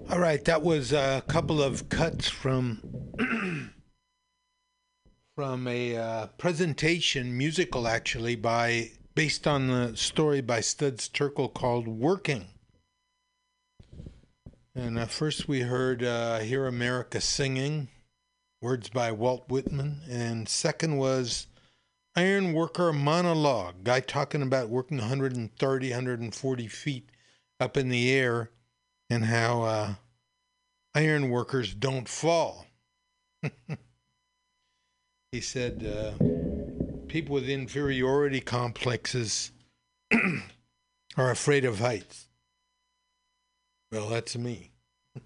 All right, that was a couple of cuts from from a uh, presentation, musical actually, by based on the story by Studs Terkel called "Working." And uh, first we heard uh, "Hear America Singing," words by Walt Whitman, and second was "Iron Worker Monologue," guy talking about working 130, 140 feet up in the air and how uh, iron workers don't fall. he said uh, people with inferiority complexes are afraid of heights. Well, that's me.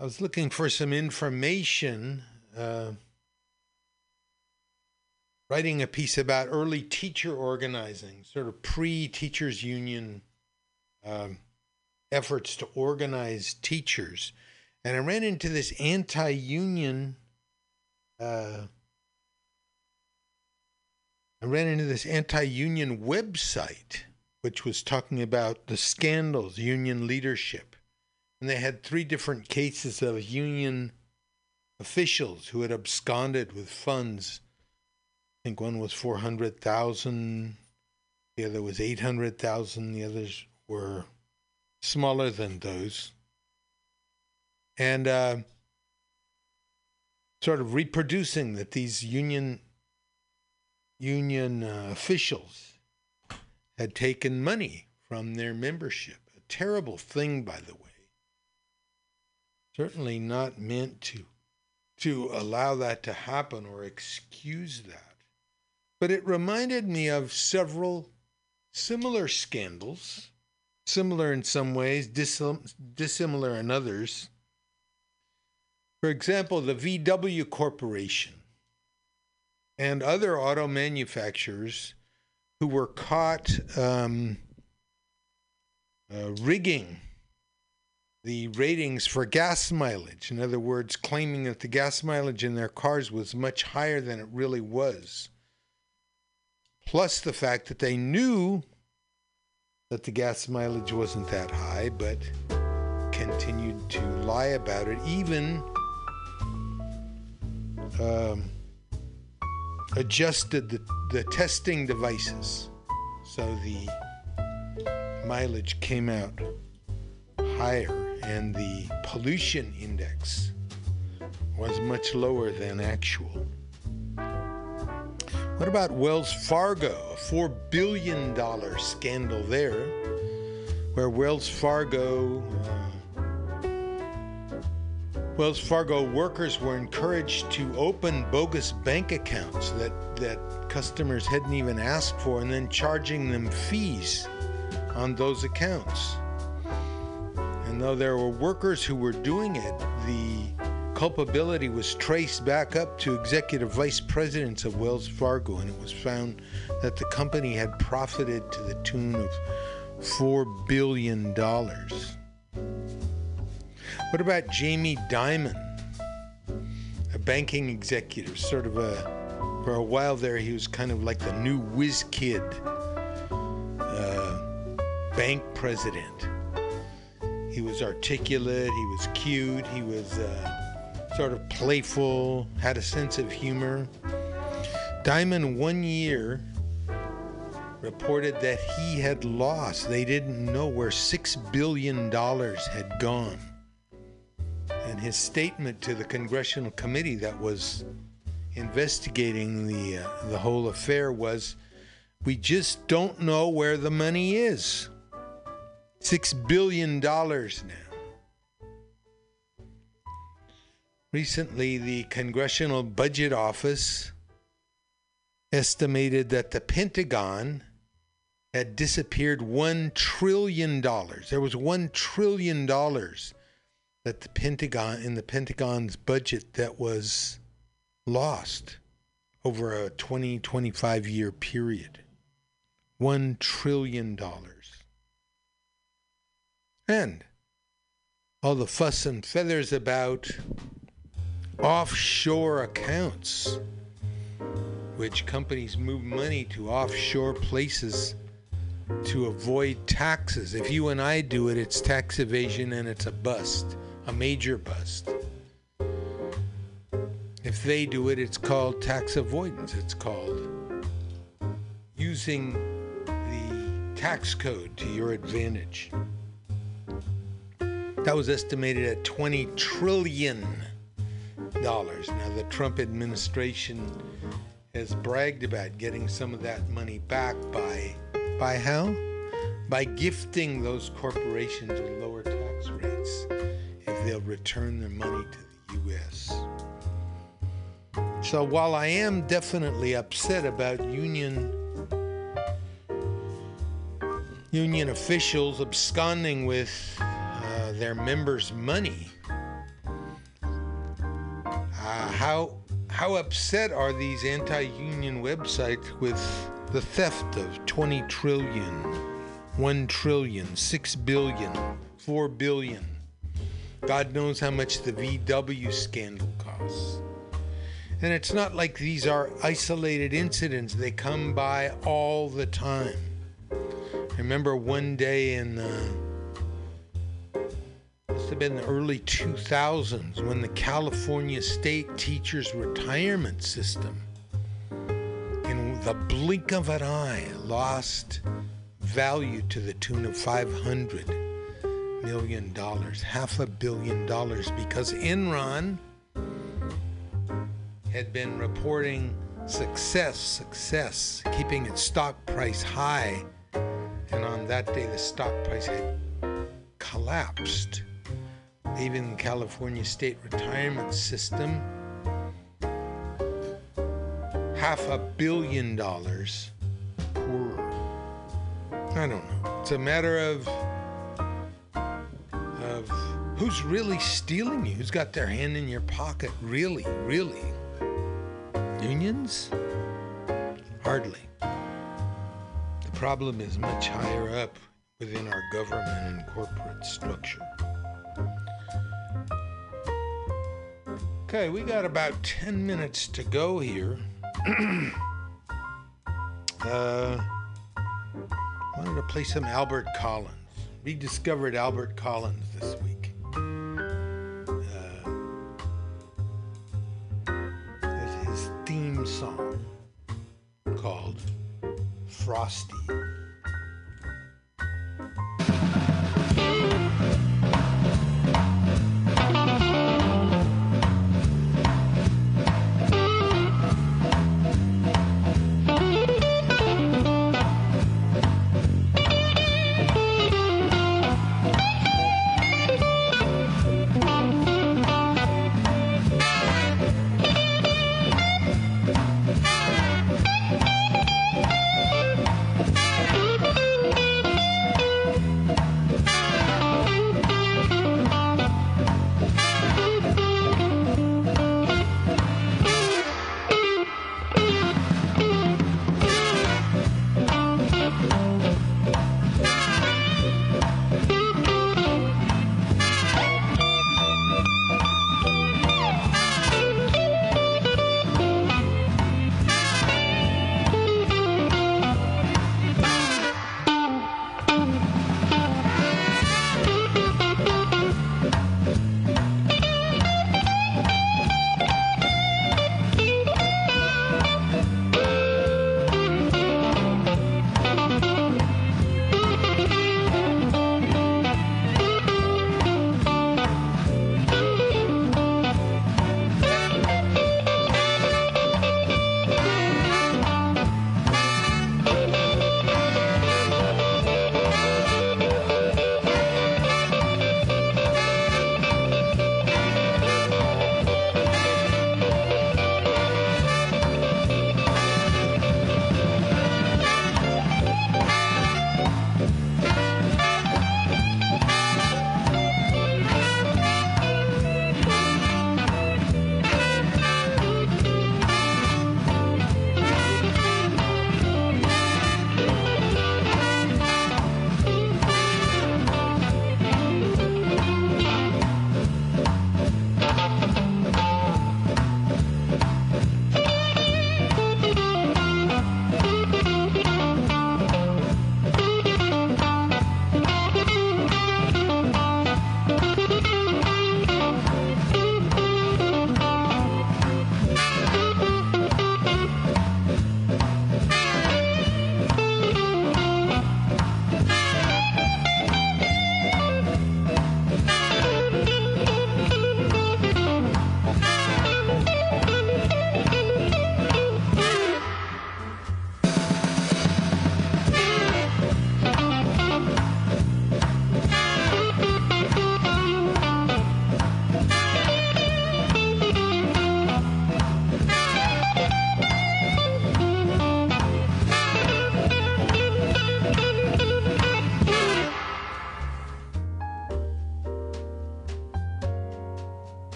I was looking for some information, uh, writing a piece about early teacher organizing, sort of pre teachers union um, efforts to organize teachers. And I ran into this anti union. Uh, I ran into this anti union website, which was talking about the scandals, union leadership. And they had three different cases of union officials who had absconded with funds. I think one was 400,000, the other was 800,000, the others were smaller than those. And uh, sort of reproducing that these union union uh, officials had taken money from their membership. A terrible thing, by the way. Certainly not meant to to allow that to happen or excuse that. But it reminded me of several similar scandals, similar in some ways, dissim- dissimilar in others. For example, the VW Corporation and other auto manufacturers who were caught um, uh, rigging the ratings for gas mileage. In other words, claiming that the gas mileage in their cars was much higher than it really was. Plus the fact that they knew that the gas mileage wasn't that high, but continued to lie about it, even um, adjusted the, the testing devices so the mileage came out higher and the pollution index was much lower than actual. What about Wells Fargo? A $4 billion scandal there, where Wells Fargo. Uh, Wells Fargo workers were encouraged to open bogus bank accounts that, that customers hadn't even asked for and then charging them fees on those accounts. And though there were workers who were doing it, the culpability was traced back up to executive vice presidents of Wells Fargo, and it was found that the company had profited to the tune of $4 billion. What about Jamie Dimon, a banking executive, sort of a, for a while there, he was kind of like the new whiz kid uh, bank president. He was articulate, he was cute, he was uh, sort of playful, had a sense of humor. Diamond, one year, reported that he had lost, they didn't know where $6 billion had gone. And his statement to the congressional committee that was investigating the, uh, the whole affair was we just don't know where the money is. Six billion dollars now. Recently, the Congressional Budget Office estimated that the Pentagon had disappeared $1 trillion. There was $1 trillion that the Pentagon, in the Pentagon's budget, that was lost over a 20, 25 year period. $1 trillion. And all the fuss and feathers about offshore accounts, which companies move money to offshore places to avoid taxes. If you and I do it, it's tax evasion and it's a bust, a major bust. If they do it, it's called tax avoidance. It's called using the tax code to your advantage. That was estimated at 20 trillion. Now the Trump administration has bragged about getting some of that money back by by how? By gifting those corporations with lower tax rates if they'll return their money to the US. So while I am definitely upset about union union officials absconding with uh, their members' money, uh, how how upset are these anti-union websites with the theft of 20 trillion, 1 trillion, 6 billion, 4 billion? God knows how much the VW scandal costs. And it's not like these are isolated incidents, they come by all the time. I remember one day in uh, must have been the early 2000s when the California State Teachers Retirement System, in the blink of an eye, lost value to the tune of 500 million dollars, half a billion dollars, because Enron had been reporting success, success, keeping its stock price high, and on that day the stock price had collapsed, the California State Retirement System half a billion dollars poorer. I don't know. It's a matter of of who's really stealing you, who's got their hand in your pocket, really, really. Unions? Hardly. The problem is much higher up within our government and corporate structure. Okay, we got about 10 minutes to go here. uh, wanted to play some Albert Collins. Rediscovered Albert Collins this week.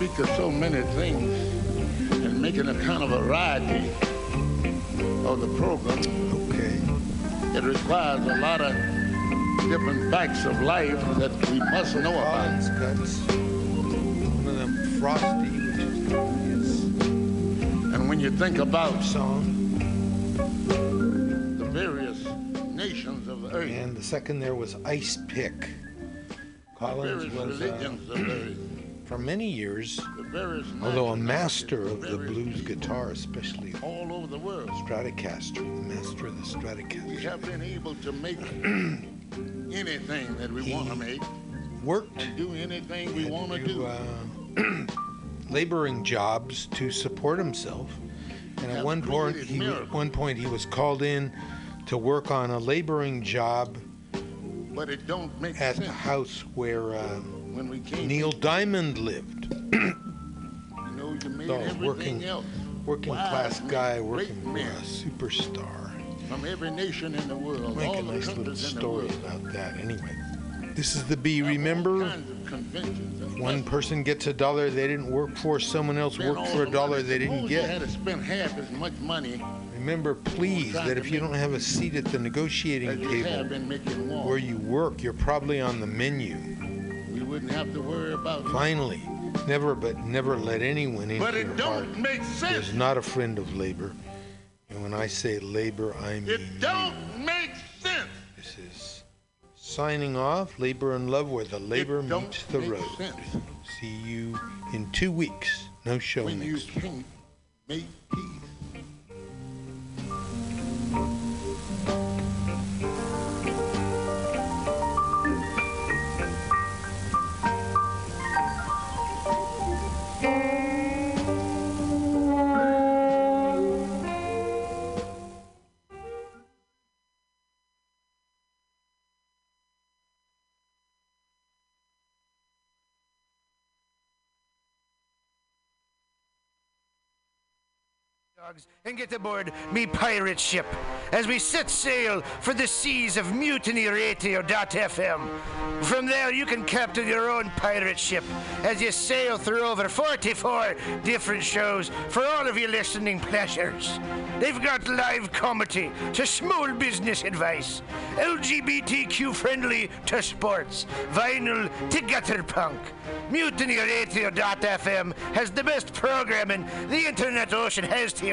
Speak of so many things and making a kind of variety of the program. Okay. It requires a lot of different facts of life that we must know about. Got one of them frosty, which is And when you think about song, the various nations of the earth, and the second there was Ice Pick. Collins various was uh, of the earth, for many years, although a master of the blues guitar, especially all over the world. Stratocaster, the master of the Stratocaster, We have been able to make anything that we want to make Worked and do anything we want to to do. uh, laboring jobs to support himself. And at one point, he, one point he was called in to work on a laboring job but it don't make at sense the house where uh, when we came. Neil Diamond lived. You know, you made So, working- else. Working Wise class men, guy working uh, a superstar. from every nation in the world, Make a nice little countries in the story about that anyway. This is the B. Remember, kinds of conventions and one person gets a dollar they didn't work for, someone else worked for a dollar they didn't You had get. to spend half as much money Remember, please, that if you don't have a seat at the negotiating table have been making war. where you work, you're probably on the menu. Wouldn't have to worry about it. Finally, never but never let anyone into But it heart don't make sense. is not a friend of labor. And when I say labor, I mean It don't make sense. this is signing off. Labor and love, where the labor meets the road. sense. See you in two weeks. No show when you next week. can't make peace. Dogs and get aboard me pirate ship as we set sail for the seas of mutiny mutinyradio.fm. From there, you can captain your own pirate ship as you sail through over 44 different shows for all of your listening pleasures. They've got live comedy to small business advice, LGBTQ friendly to sports, vinyl to gutter punk. mutiny MutinyRadio.fm has the best programming the internet ocean has to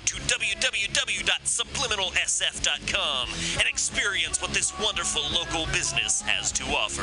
to www.subliminalsf.com and experience what this wonderful local business has to offer.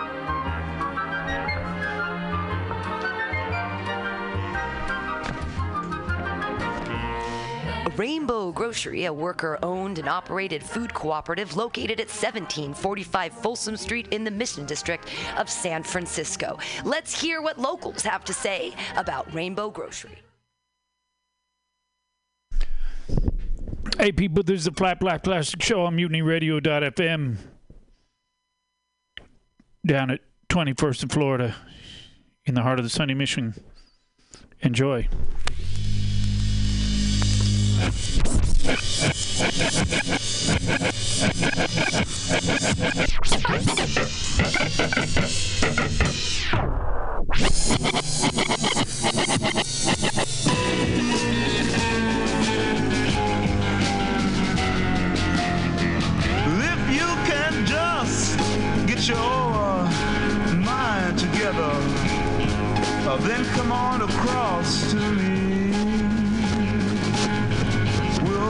Rainbow Grocery, a worker owned and operated food cooperative located at 1745 Folsom Street in the Mission District of San Francisco. Let's hear what locals have to say about Rainbow Grocery. Hey, people, this is the Flat Black Plastic Show on MutinyRadio.fm down at 21st in Florida in the heart of the sunny Mission. Enjoy. Then come on across to me.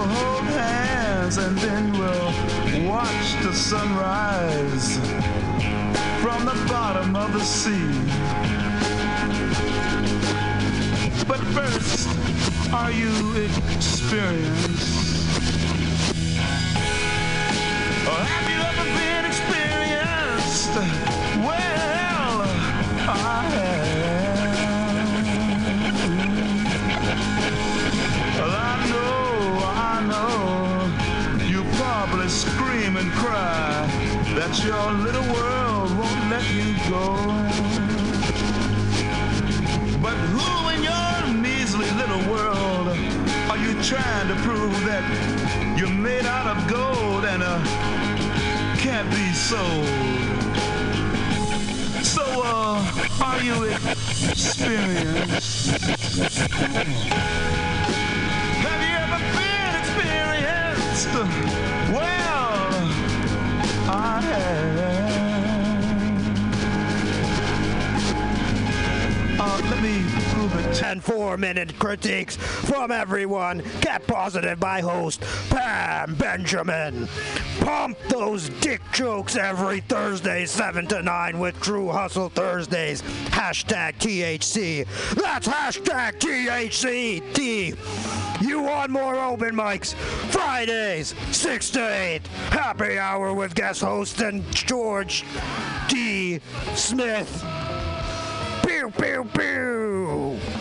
We'll hold hands and then we'll watch the sunrise from the bottom of the sea. But first, are you experienced? Or have you ever been experienced? Well, I have. Cry that your little world won't let you go. But who in your measly little world are you trying to prove that you're made out of gold and uh, can't be sold? So, uh, are you experienced? Have you ever been experienced? Well, Uh, let me it. And four minute critiques from everyone. Get positive by host Pam Benjamin. Pump those dick jokes every Thursday, 7 to 9 with True Hustle Thursdays. Hashtag THC. That's hashtag THC. You want more open mics? Fridays, 6 to 8. Happy hour with guest host and George D. Smith. Pew, pew, pew.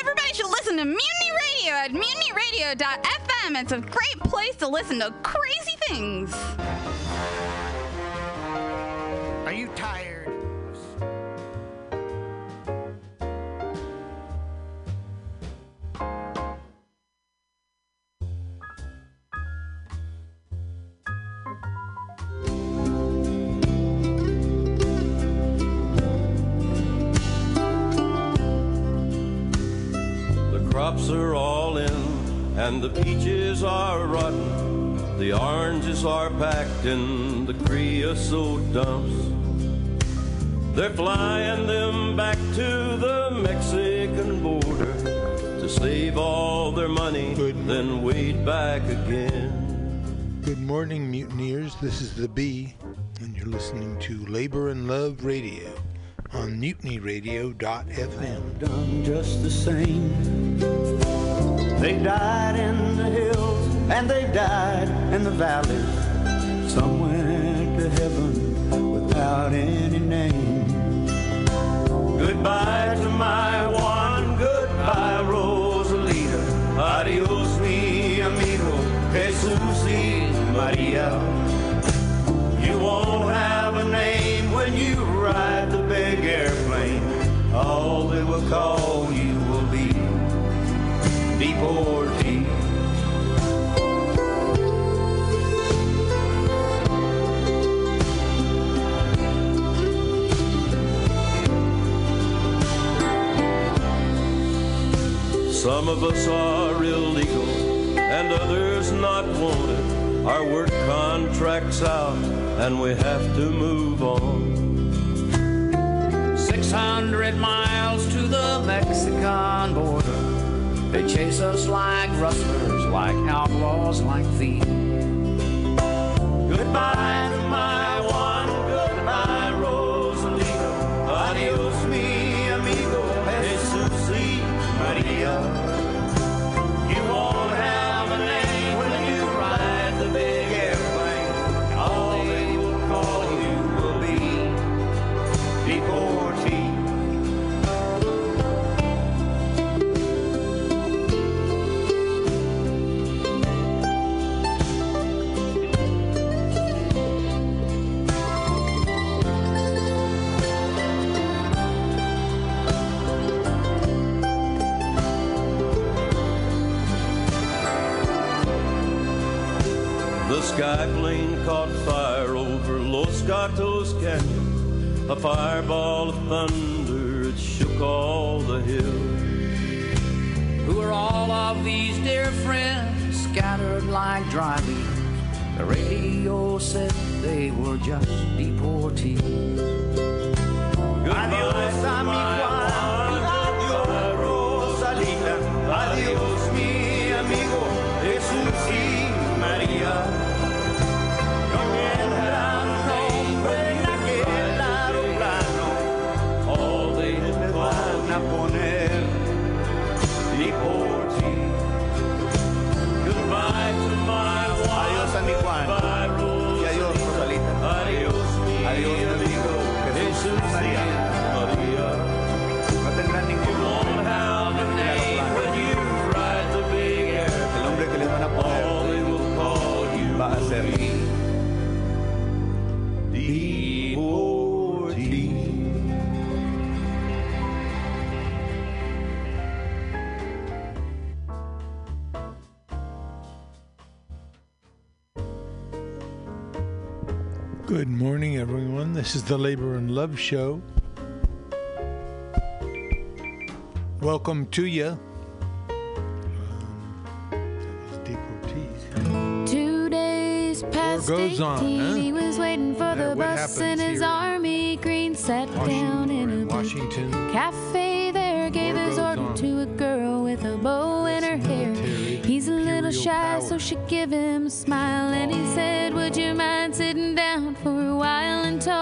Everybody should listen to Radio at. It's a great place to listen to crazy things. Are you tired? Crops are all in, and the peaches are rotten. The oranges are packed in the creosote dumps. They're flying them back to the Mexican border to save all their money, then wait back again. Good morning, mutineers. This is the Bee, and you're listening to Labor and Love Radio on mutinyradio.fm. done just the same. They died in the hills and they died in the valleys. Some went to heaven without any name. Goodbye to my Juan, goodbye, Rosalita. Adios, mi amigo, Jesus y Maria. You won't have a name when you ride. All they will call you will be deportee. Some of us are illegal and others not wanted. Our work contract's out and we have to move on. 600 miles to the Mexican border. They chase us like rustlers, like outlaws, like thieves. Fireball of thunder, it shook all the hills. Who are all of these dear friends scattered like dry leaves? The radio said they were just deportees. Adios, Adios, is the Labor and Love Show. Welcome to you. Um, Two days past goes 18, on, huh? he was waiting for the bus in his army green. Sat down in a Washington. cafe there, gave War his order on. to a girl with a bow in her hair. He's a little shy, so she give him a smile, and he said, "Would you mind sitting down for a while and talking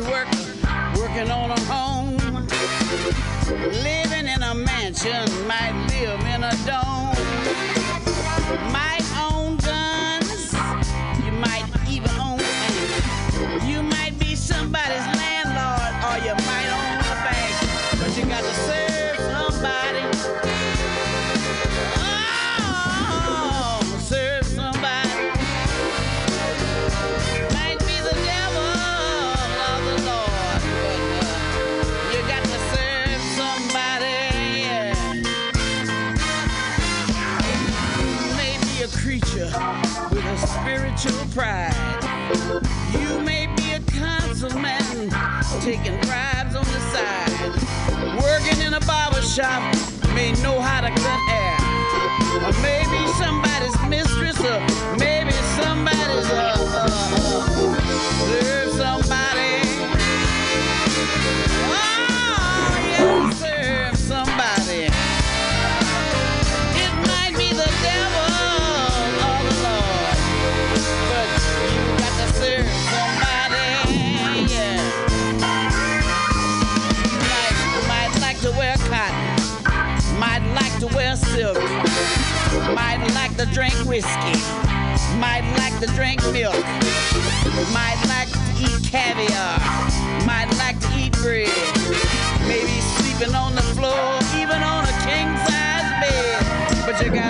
worker working on a home. Living in a mansion, might live in a dome. Might spiritual pride. You may be a councilman taking bribes on the side. Working in a barber shop, may know how to cut whiskey, might like to drink milk, might like to eat caviar, might like to eat bread, maybe sleeping on the floor, even on a king size bed. But you gotta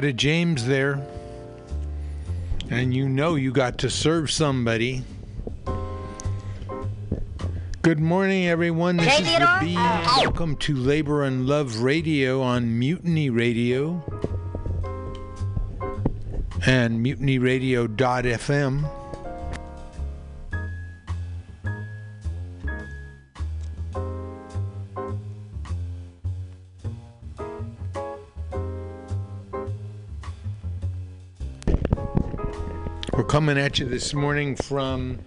Okay, Etta James there. And you know you got to serve somebody. Good morning, everyone. This is the. Bee. Welcome to Labor and Love Radio on Mutiny Radio and mutinyradio.fm. coming at you this morning from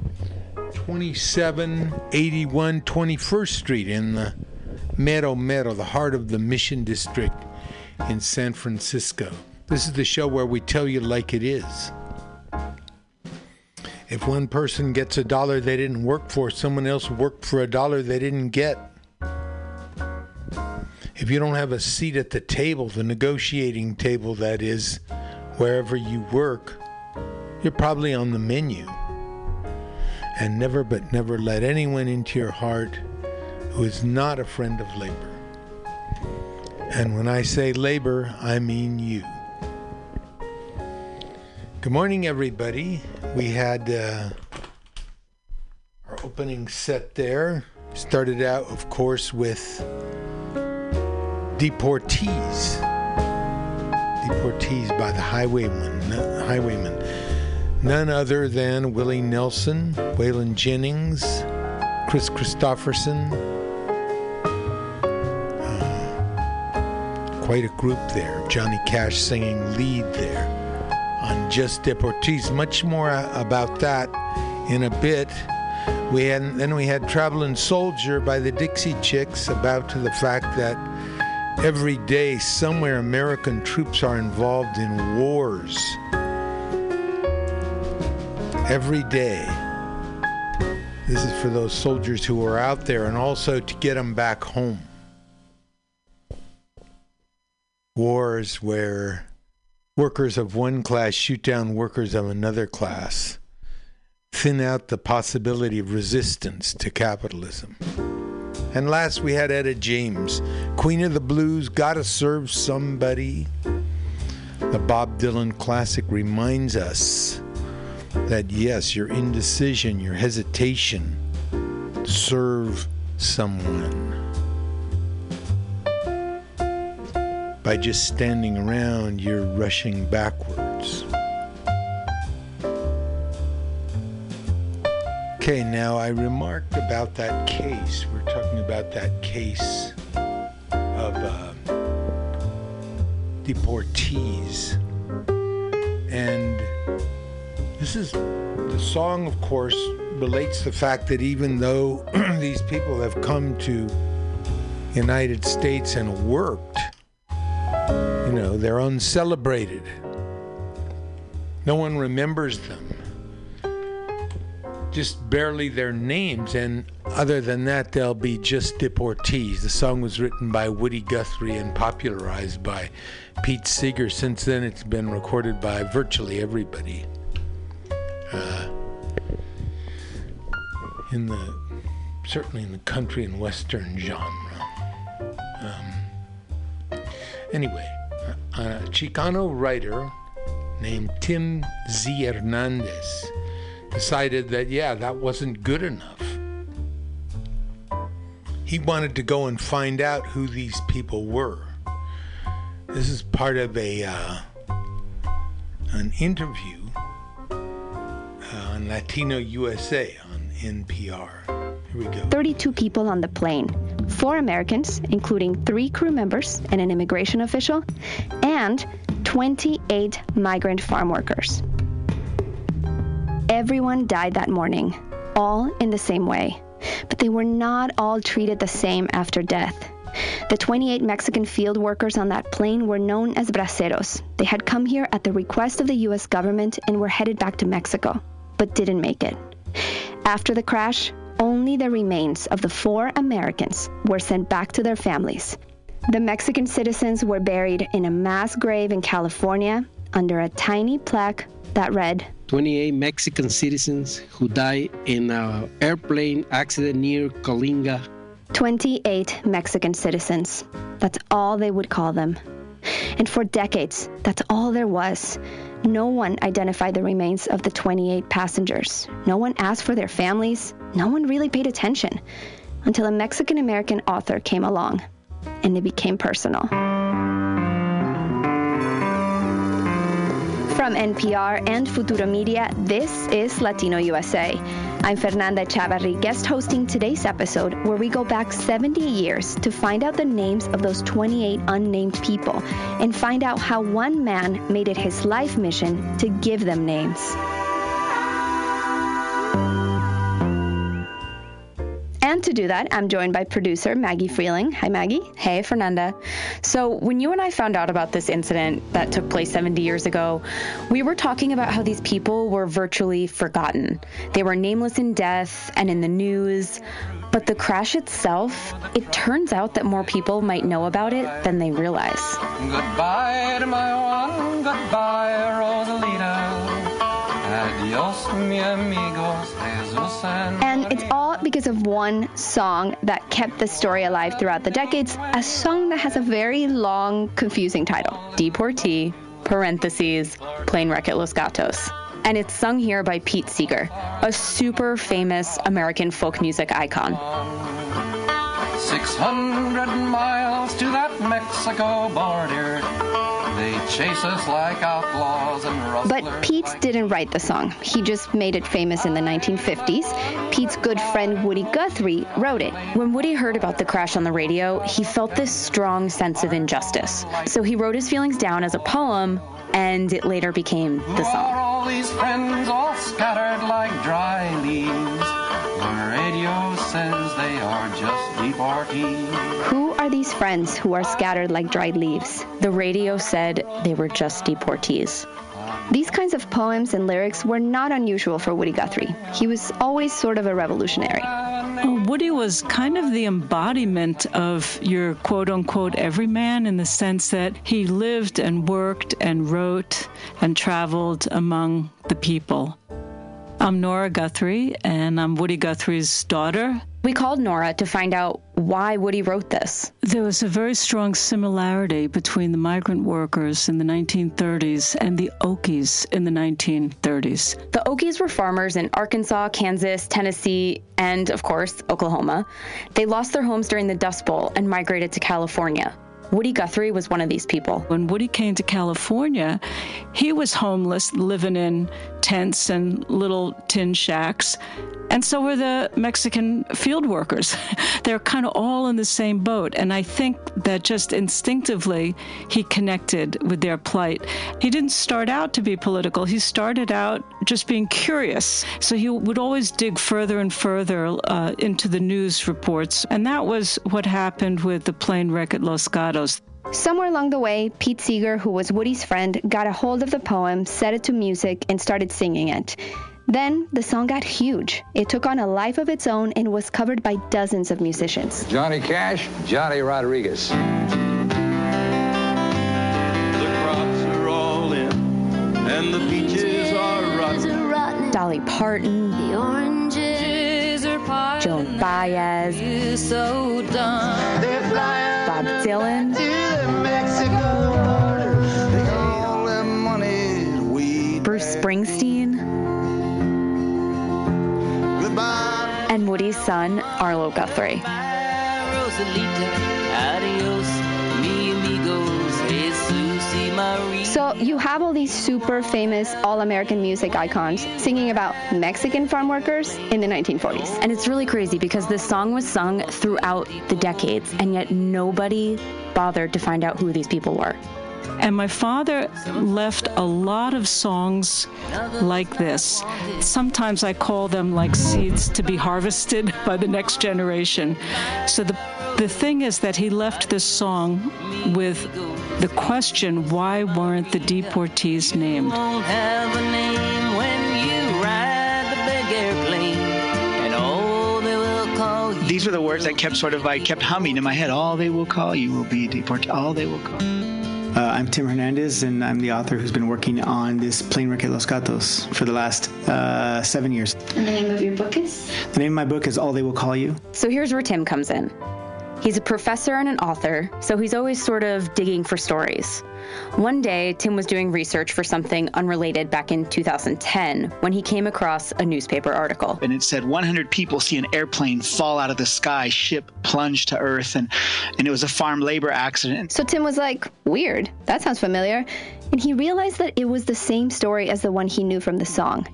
2781 21st Street in the Mero Mero, the heart of the Mission District in San Francisco. This is the show where we tell you like it is. If one person gets a dollar they didn't work for, someone else worked for a dollar they didn't get. If you don't have a seat at the table, the negotiating table that is, wherever you work, you're probably on the menu. And never but never let anyone into your heart who is not a friend of labor. And when I say labor, I mean you. Good morning, everybody. We had uh, our opening set there. Started out, of course, with Deportees. Deportees by the Highwaymen. Highwaymen. None other than Willie Nelson, Waylon Jennings, Kris Kristofferson. Uh, quite a group there. Johnny Cash singing lead there on Just Deportees. Much more about that in a bit. We had then we had Traveling Soldier by the Dixie Chicks about to the fact that every day somewhere American troops are involved in wars. Every day. This is for those soldiers who are out there and also to get them back home. Wars where workers of one class shoot down workers of another class, thin out the possibility of resistance to capitalism. And last we had Etta James, Queen of the Blues, Gotta Serve Somebody. The Bob Dylan classic reminds us that yes, your indecision, your hesitation, serve someone. By just standing around, you're rushing backwards. Okay, now I remarked about that case. We're talking about that case of uh, deportees. And this is the song, of course, relates the fact that even though these people have come to United States and worked, you know, they're uncelebrated. No one remembers them. Just barely their names, and other than that, they'll be just deportees. The song was written by Woody Guthrie and popularized by Pete Seeger. Since then, it's been recorded by virtually everybody. Uh, in the certainly in the country and western genre. Um, anyway, a, Chicano writer named Tim Z. Hernandez decided that, yeah, that wasn't good enough. He wanted to go and find out who these people were. This is part of a uh, an interview on Latino USA on NPR. Here we go. 32 people on the plane. Four Americans, including three crew members and an immigration official, and 28 migrant farm workers. Everyone died that morning, all in the same way. But they were not all treated the same after death. The 28 Mexican field workers on that plane were known as braceros. They had come here at the request of the U.S. government and were headed back to Mexico, but didn't make it. After the crash, only the remains of the four Americans were sent back to their families. The Mexican citizens were buried in a mass grave in California under a tiny plaque that read 28 Mexican citizens who died in an airplane accident near Coalinga. 28 Mexican citizens. That's all they would call them. And for decades, that's all there was. No one identified the remains of the 28 passengers. No one asked for their families. No one really paid attention until a Mexican American author came along and it became personal. From NPR and Futuro Media, this is Latino USA. I'm Fernanda Echavarri, guest hosting today's episode where we go back 70 years to find out the names of those 28 unnamed people and find out how one man made it his life mission to give them names. And to do that, I'm joined by producer Maggie Freleng. Hi, Maggie. Hey, Fernanda. So, when you and I found out about this incident that took place 70 years ago, we were talking about how these people were virtually forgotten. They were nameless in death and in the news. But the crash itself, it turns out that more people might know about it than they realize. Goodbye to my Juan, goodbye, Rosalita. Adios, mi amigos, and it's all because of one song that kept the story alive throughout the decades, a song that has a very long, confusing title. Deportee, parentheses, Plane Wreck at Los Gatos. And it's sung here by Pete Seeger, a super famous American folk music icon. 600 miles to that Mexico border. They chase us like outlaws and rustlers. But Pete didn't write the song. He just made it famous in the 1950s. Pete's good friend Woody Guthrie wrote it. When Woody heard about the crash on the radio, he felt this strong sense of injustice. So he wrote his feelings down as a poem, and it later became the Are song. Radio says they are just deportees. Who are these friends who are scattered like dried leaves? The radio said they were just deportees. These kinds of poems and lyrics were not unusual for Woody Guthrie. He was always sort of a revolutionary. Well, Woody was kind of the embodiment of your quote unquote everyman in the sense that he lived and worked and wrote and traveled among the people. I'm Nora Guthrie, and I'm Woody Guthrie's daughter. We called Nora to find out why Woody wrote this. There was a very strong similarity between the migrant workers in the 1930s and the Okies in the 1930s. The Okies were farmers in Arkansas, Kansas, Tennessee, and, of course, Oklahoma. They lost their homes during the Dust Bowl and migrated to California. Woody Guthrie was one of these people. When Woody came to California, he was homeless, living in tents and little tin shacks. And so were the Mexican field workers. They're kind of all in the same boat. And I think that just instinctively he connected with their plight. He didn't start out to be political, he started out just being curious. So he would always dig further and further uh, into the news reports. And that was what happened with the plane wreck at Los Gatos. Somewhere along the way, Pete Seeger, who was Woody's friend, got a hold of the poem, set it to music, and started singing it. Then the song got huge. It took on a life of its own and was covered by dozens of musicians. Johnny Cash, Johnny Rodriguez. The crops are all in, and the peaches are rotten. Dolly Parton, The oranges are parted. Joan Baez, Bob Dylan. Bruce Springsteen, and Woody's son, Arlo Guthrie. So you have all these super famous all-American music icons singing about Mexican farm workers in the 1940s. And it's really crazy because this song was sung throughout the decades, and yet nobody bothered to find out who these people were. And my father left a lot of songs like this. Sometimes I call them like seeds to be harvested by the next generation. So the the thing is that he left this song with the question why weren't the deportees named? Won't have a name when you ride the big airplane, and they will call you. These were the words that kept sort of I kept humming in my head. All they will call you will be deported. All they will call. Uh, I'm Tim Hernandez, and I'm the author who's been working on this plane wreck at Los Gatos for the last uh, seven years. And the name of your book is? The name of my book is All They Will Call You. So here's where Tim comes in. He's a professor and an author, so he's always sort of digging for stories. One day, Tim was doing research for something unrelated back in 2010 when he came across a newspaper article. And it said 100 people see an airplane fall out of the sky, ship plunge to earth, and, and it was a farm labor accident. So Tim was like, weird, that sounds familiar. And he realized that it was the same story as the one he knew from the song.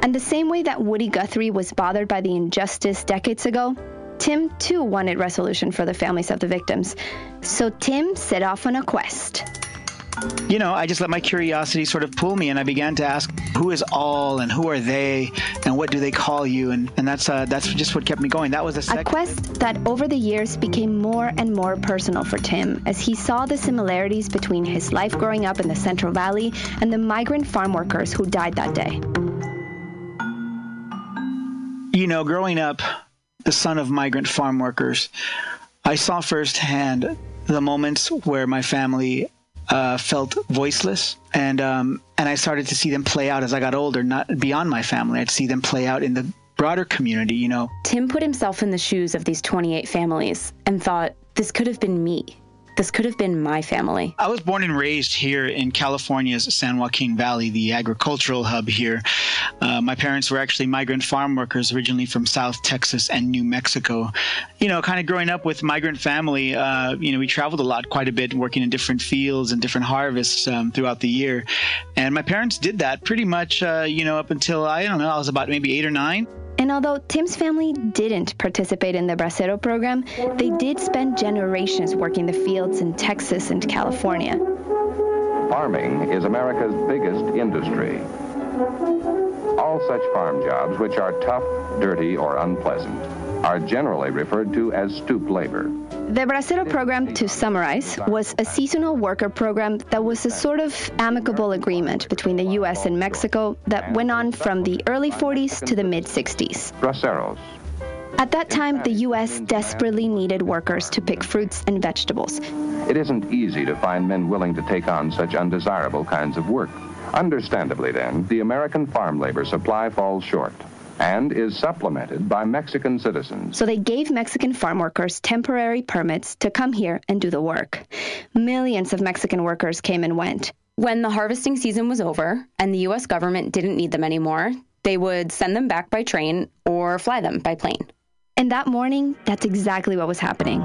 And the same way that Woody Guthrie was bothered by the injustice decades ago, Tim too wanted resolution for the families of the victims. So Tim set off on a quest. You know, I just let my curiosity sort of pull me, and I began to ask, who is all, and who are they, and what do they call you, and and that's uh, that's just what kept me going. That was the A second. quest that over the years became more and more personal for Tim as he saw the similarities between his life growing up in the Central Valley and the migrant farm workers who died that day. you know, growing up, the son of migrant farm workers, I saw firsthand the moments where my family uh, felt voiceless, and um, and I started to see them play out as I got older. Not beyond my family, I'd see them play out in the broader community. You know, Tim put himself in the shoes of these 28 families and thought, this could have been me. This could have been my family. I was born and raised here in California's San Joaquin Valley, the agricultural hub here. Uh, my parents were actually migrant farm workers originally from South Texas and New Mexico. You know, kind of growing up with migrant family, uh, you know, we traveled a lot, quite a bit, working in different fields and different harvests um, throughout the year. And my parents did that pretty much, uh, you know, up until I don't know, I was about maybe eight or nine. And although Tim's family didn't participate in the Bracero program, they did spend generations working the fields in Texas and California. Farming is America's biggest industry. All such farm jobs which are tough, dirty, or unpleasant are generally referred to as stoop labor. The Bracero program, to summarize, was a seasonal worker program that was a sort of amicable agreement between the U.S. and Mexico that went on from the early 40s to the mid 60s. Braceros. At that time, the U.S. desperately needed workers to pick fruits and vegetables. It isn't easy to find men willing to take on such undesirable kinds of work. Understandably, then, the American farm labor supply falls short and is supplemented by Mexican citizens. So they gave Mexican farm workers temporary permits to come here and do the work. Millions of Mexican workers came and went. When the harvesting season was over and the U.S. government didn't need them anymore, they would send them back by train or fly them by plane. And that morning, that's exactly what was happening.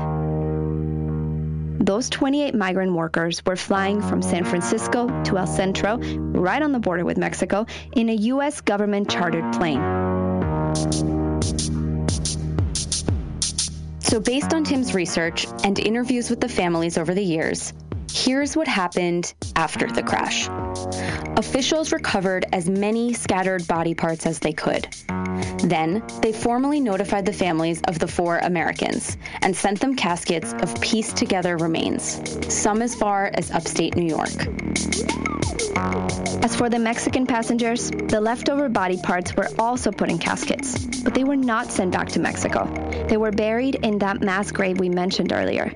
Those 28 migrant workers were flying from San Francisco to El Centro, right on the border with Mexico, in a U.S. government chartered plane. So, based on Tim's research and interviews with the families over the years, here's what happened after the crash. Officials recovered as many scattered body parts as they could. Then, they formally notified the families of the four Americans and sent them caskets of pieced together remains, some as far as upstate New York. As for the Mexican passengers, the leftover body parts were also put in caskets, but they were not sent back to Mexico. They were buried in that mass grave we mentioned earlier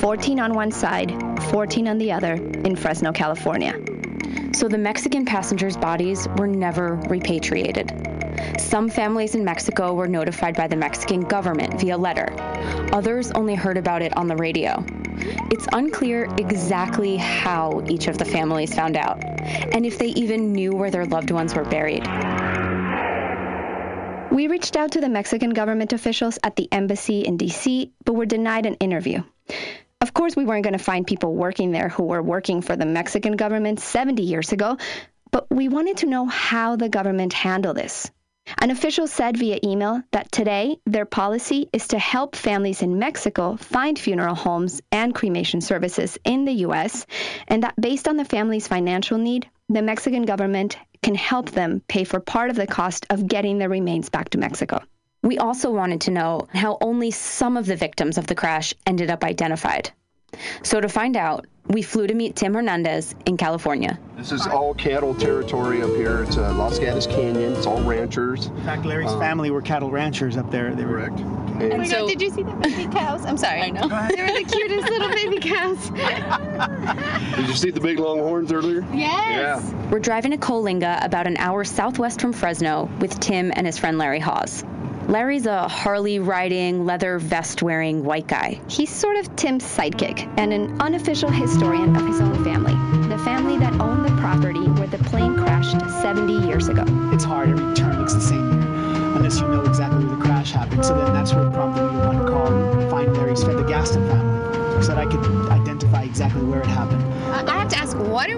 14 on one side, 14 on the other, in Fresno, California. So the Mexican passengers' bodies were never repatriated. Some families in Mexico were notified by the Mexican government via letter. Others only heard about it on the radio. It's unclear exactly how each of the families found out, and if they even knew where their loved ones were buried. We reached out to the Mexican government officials at the embassy in DC, but were denied an interview. Of course, we weren't going to find people working there who were working for the Mexican government 70 years ago, but we wanted to know how the government handled this. An official said via email that today their policy is to help families in Mexico find funeral homes and cremation services in the U.S., and that based on the family's financial need, the Mexican government can help them pay for part of the cost of getting the remains back to Mexico. We also wanted to know how only some of the victims of the crash ended up identified. So to find out, we flew to meet Tim Hernandez in California. This is all cattle territory up here. It's uh, Los Gatos Canyon. It's all ranchers. In fact, Larry's Um, family were cattle ranchers up there. They were correct. Oh my god, did you see the baby cows? I'm sorry. I know. They were the cutest little baby cows. Did you see the big longhorns earlier? Yes. Yeah. We're driving to Coalinga, about an hour southwest from Fresno, with Tim and his friend Larry Hawes. Larry's a Harley riding, leather vest wearing white guy. He's sort of Tim's sidekick and an unofficial historian of his own family, the family that owned the property where the plane crashed 70 years ago. It's hard. Every turn looks the same here, unless you know exactly where the crash happened. So then that's what prompted me to want to call and find Larry's for the Gaston family, so that I could identify exactly where it happened. Uh, I have to ask, what are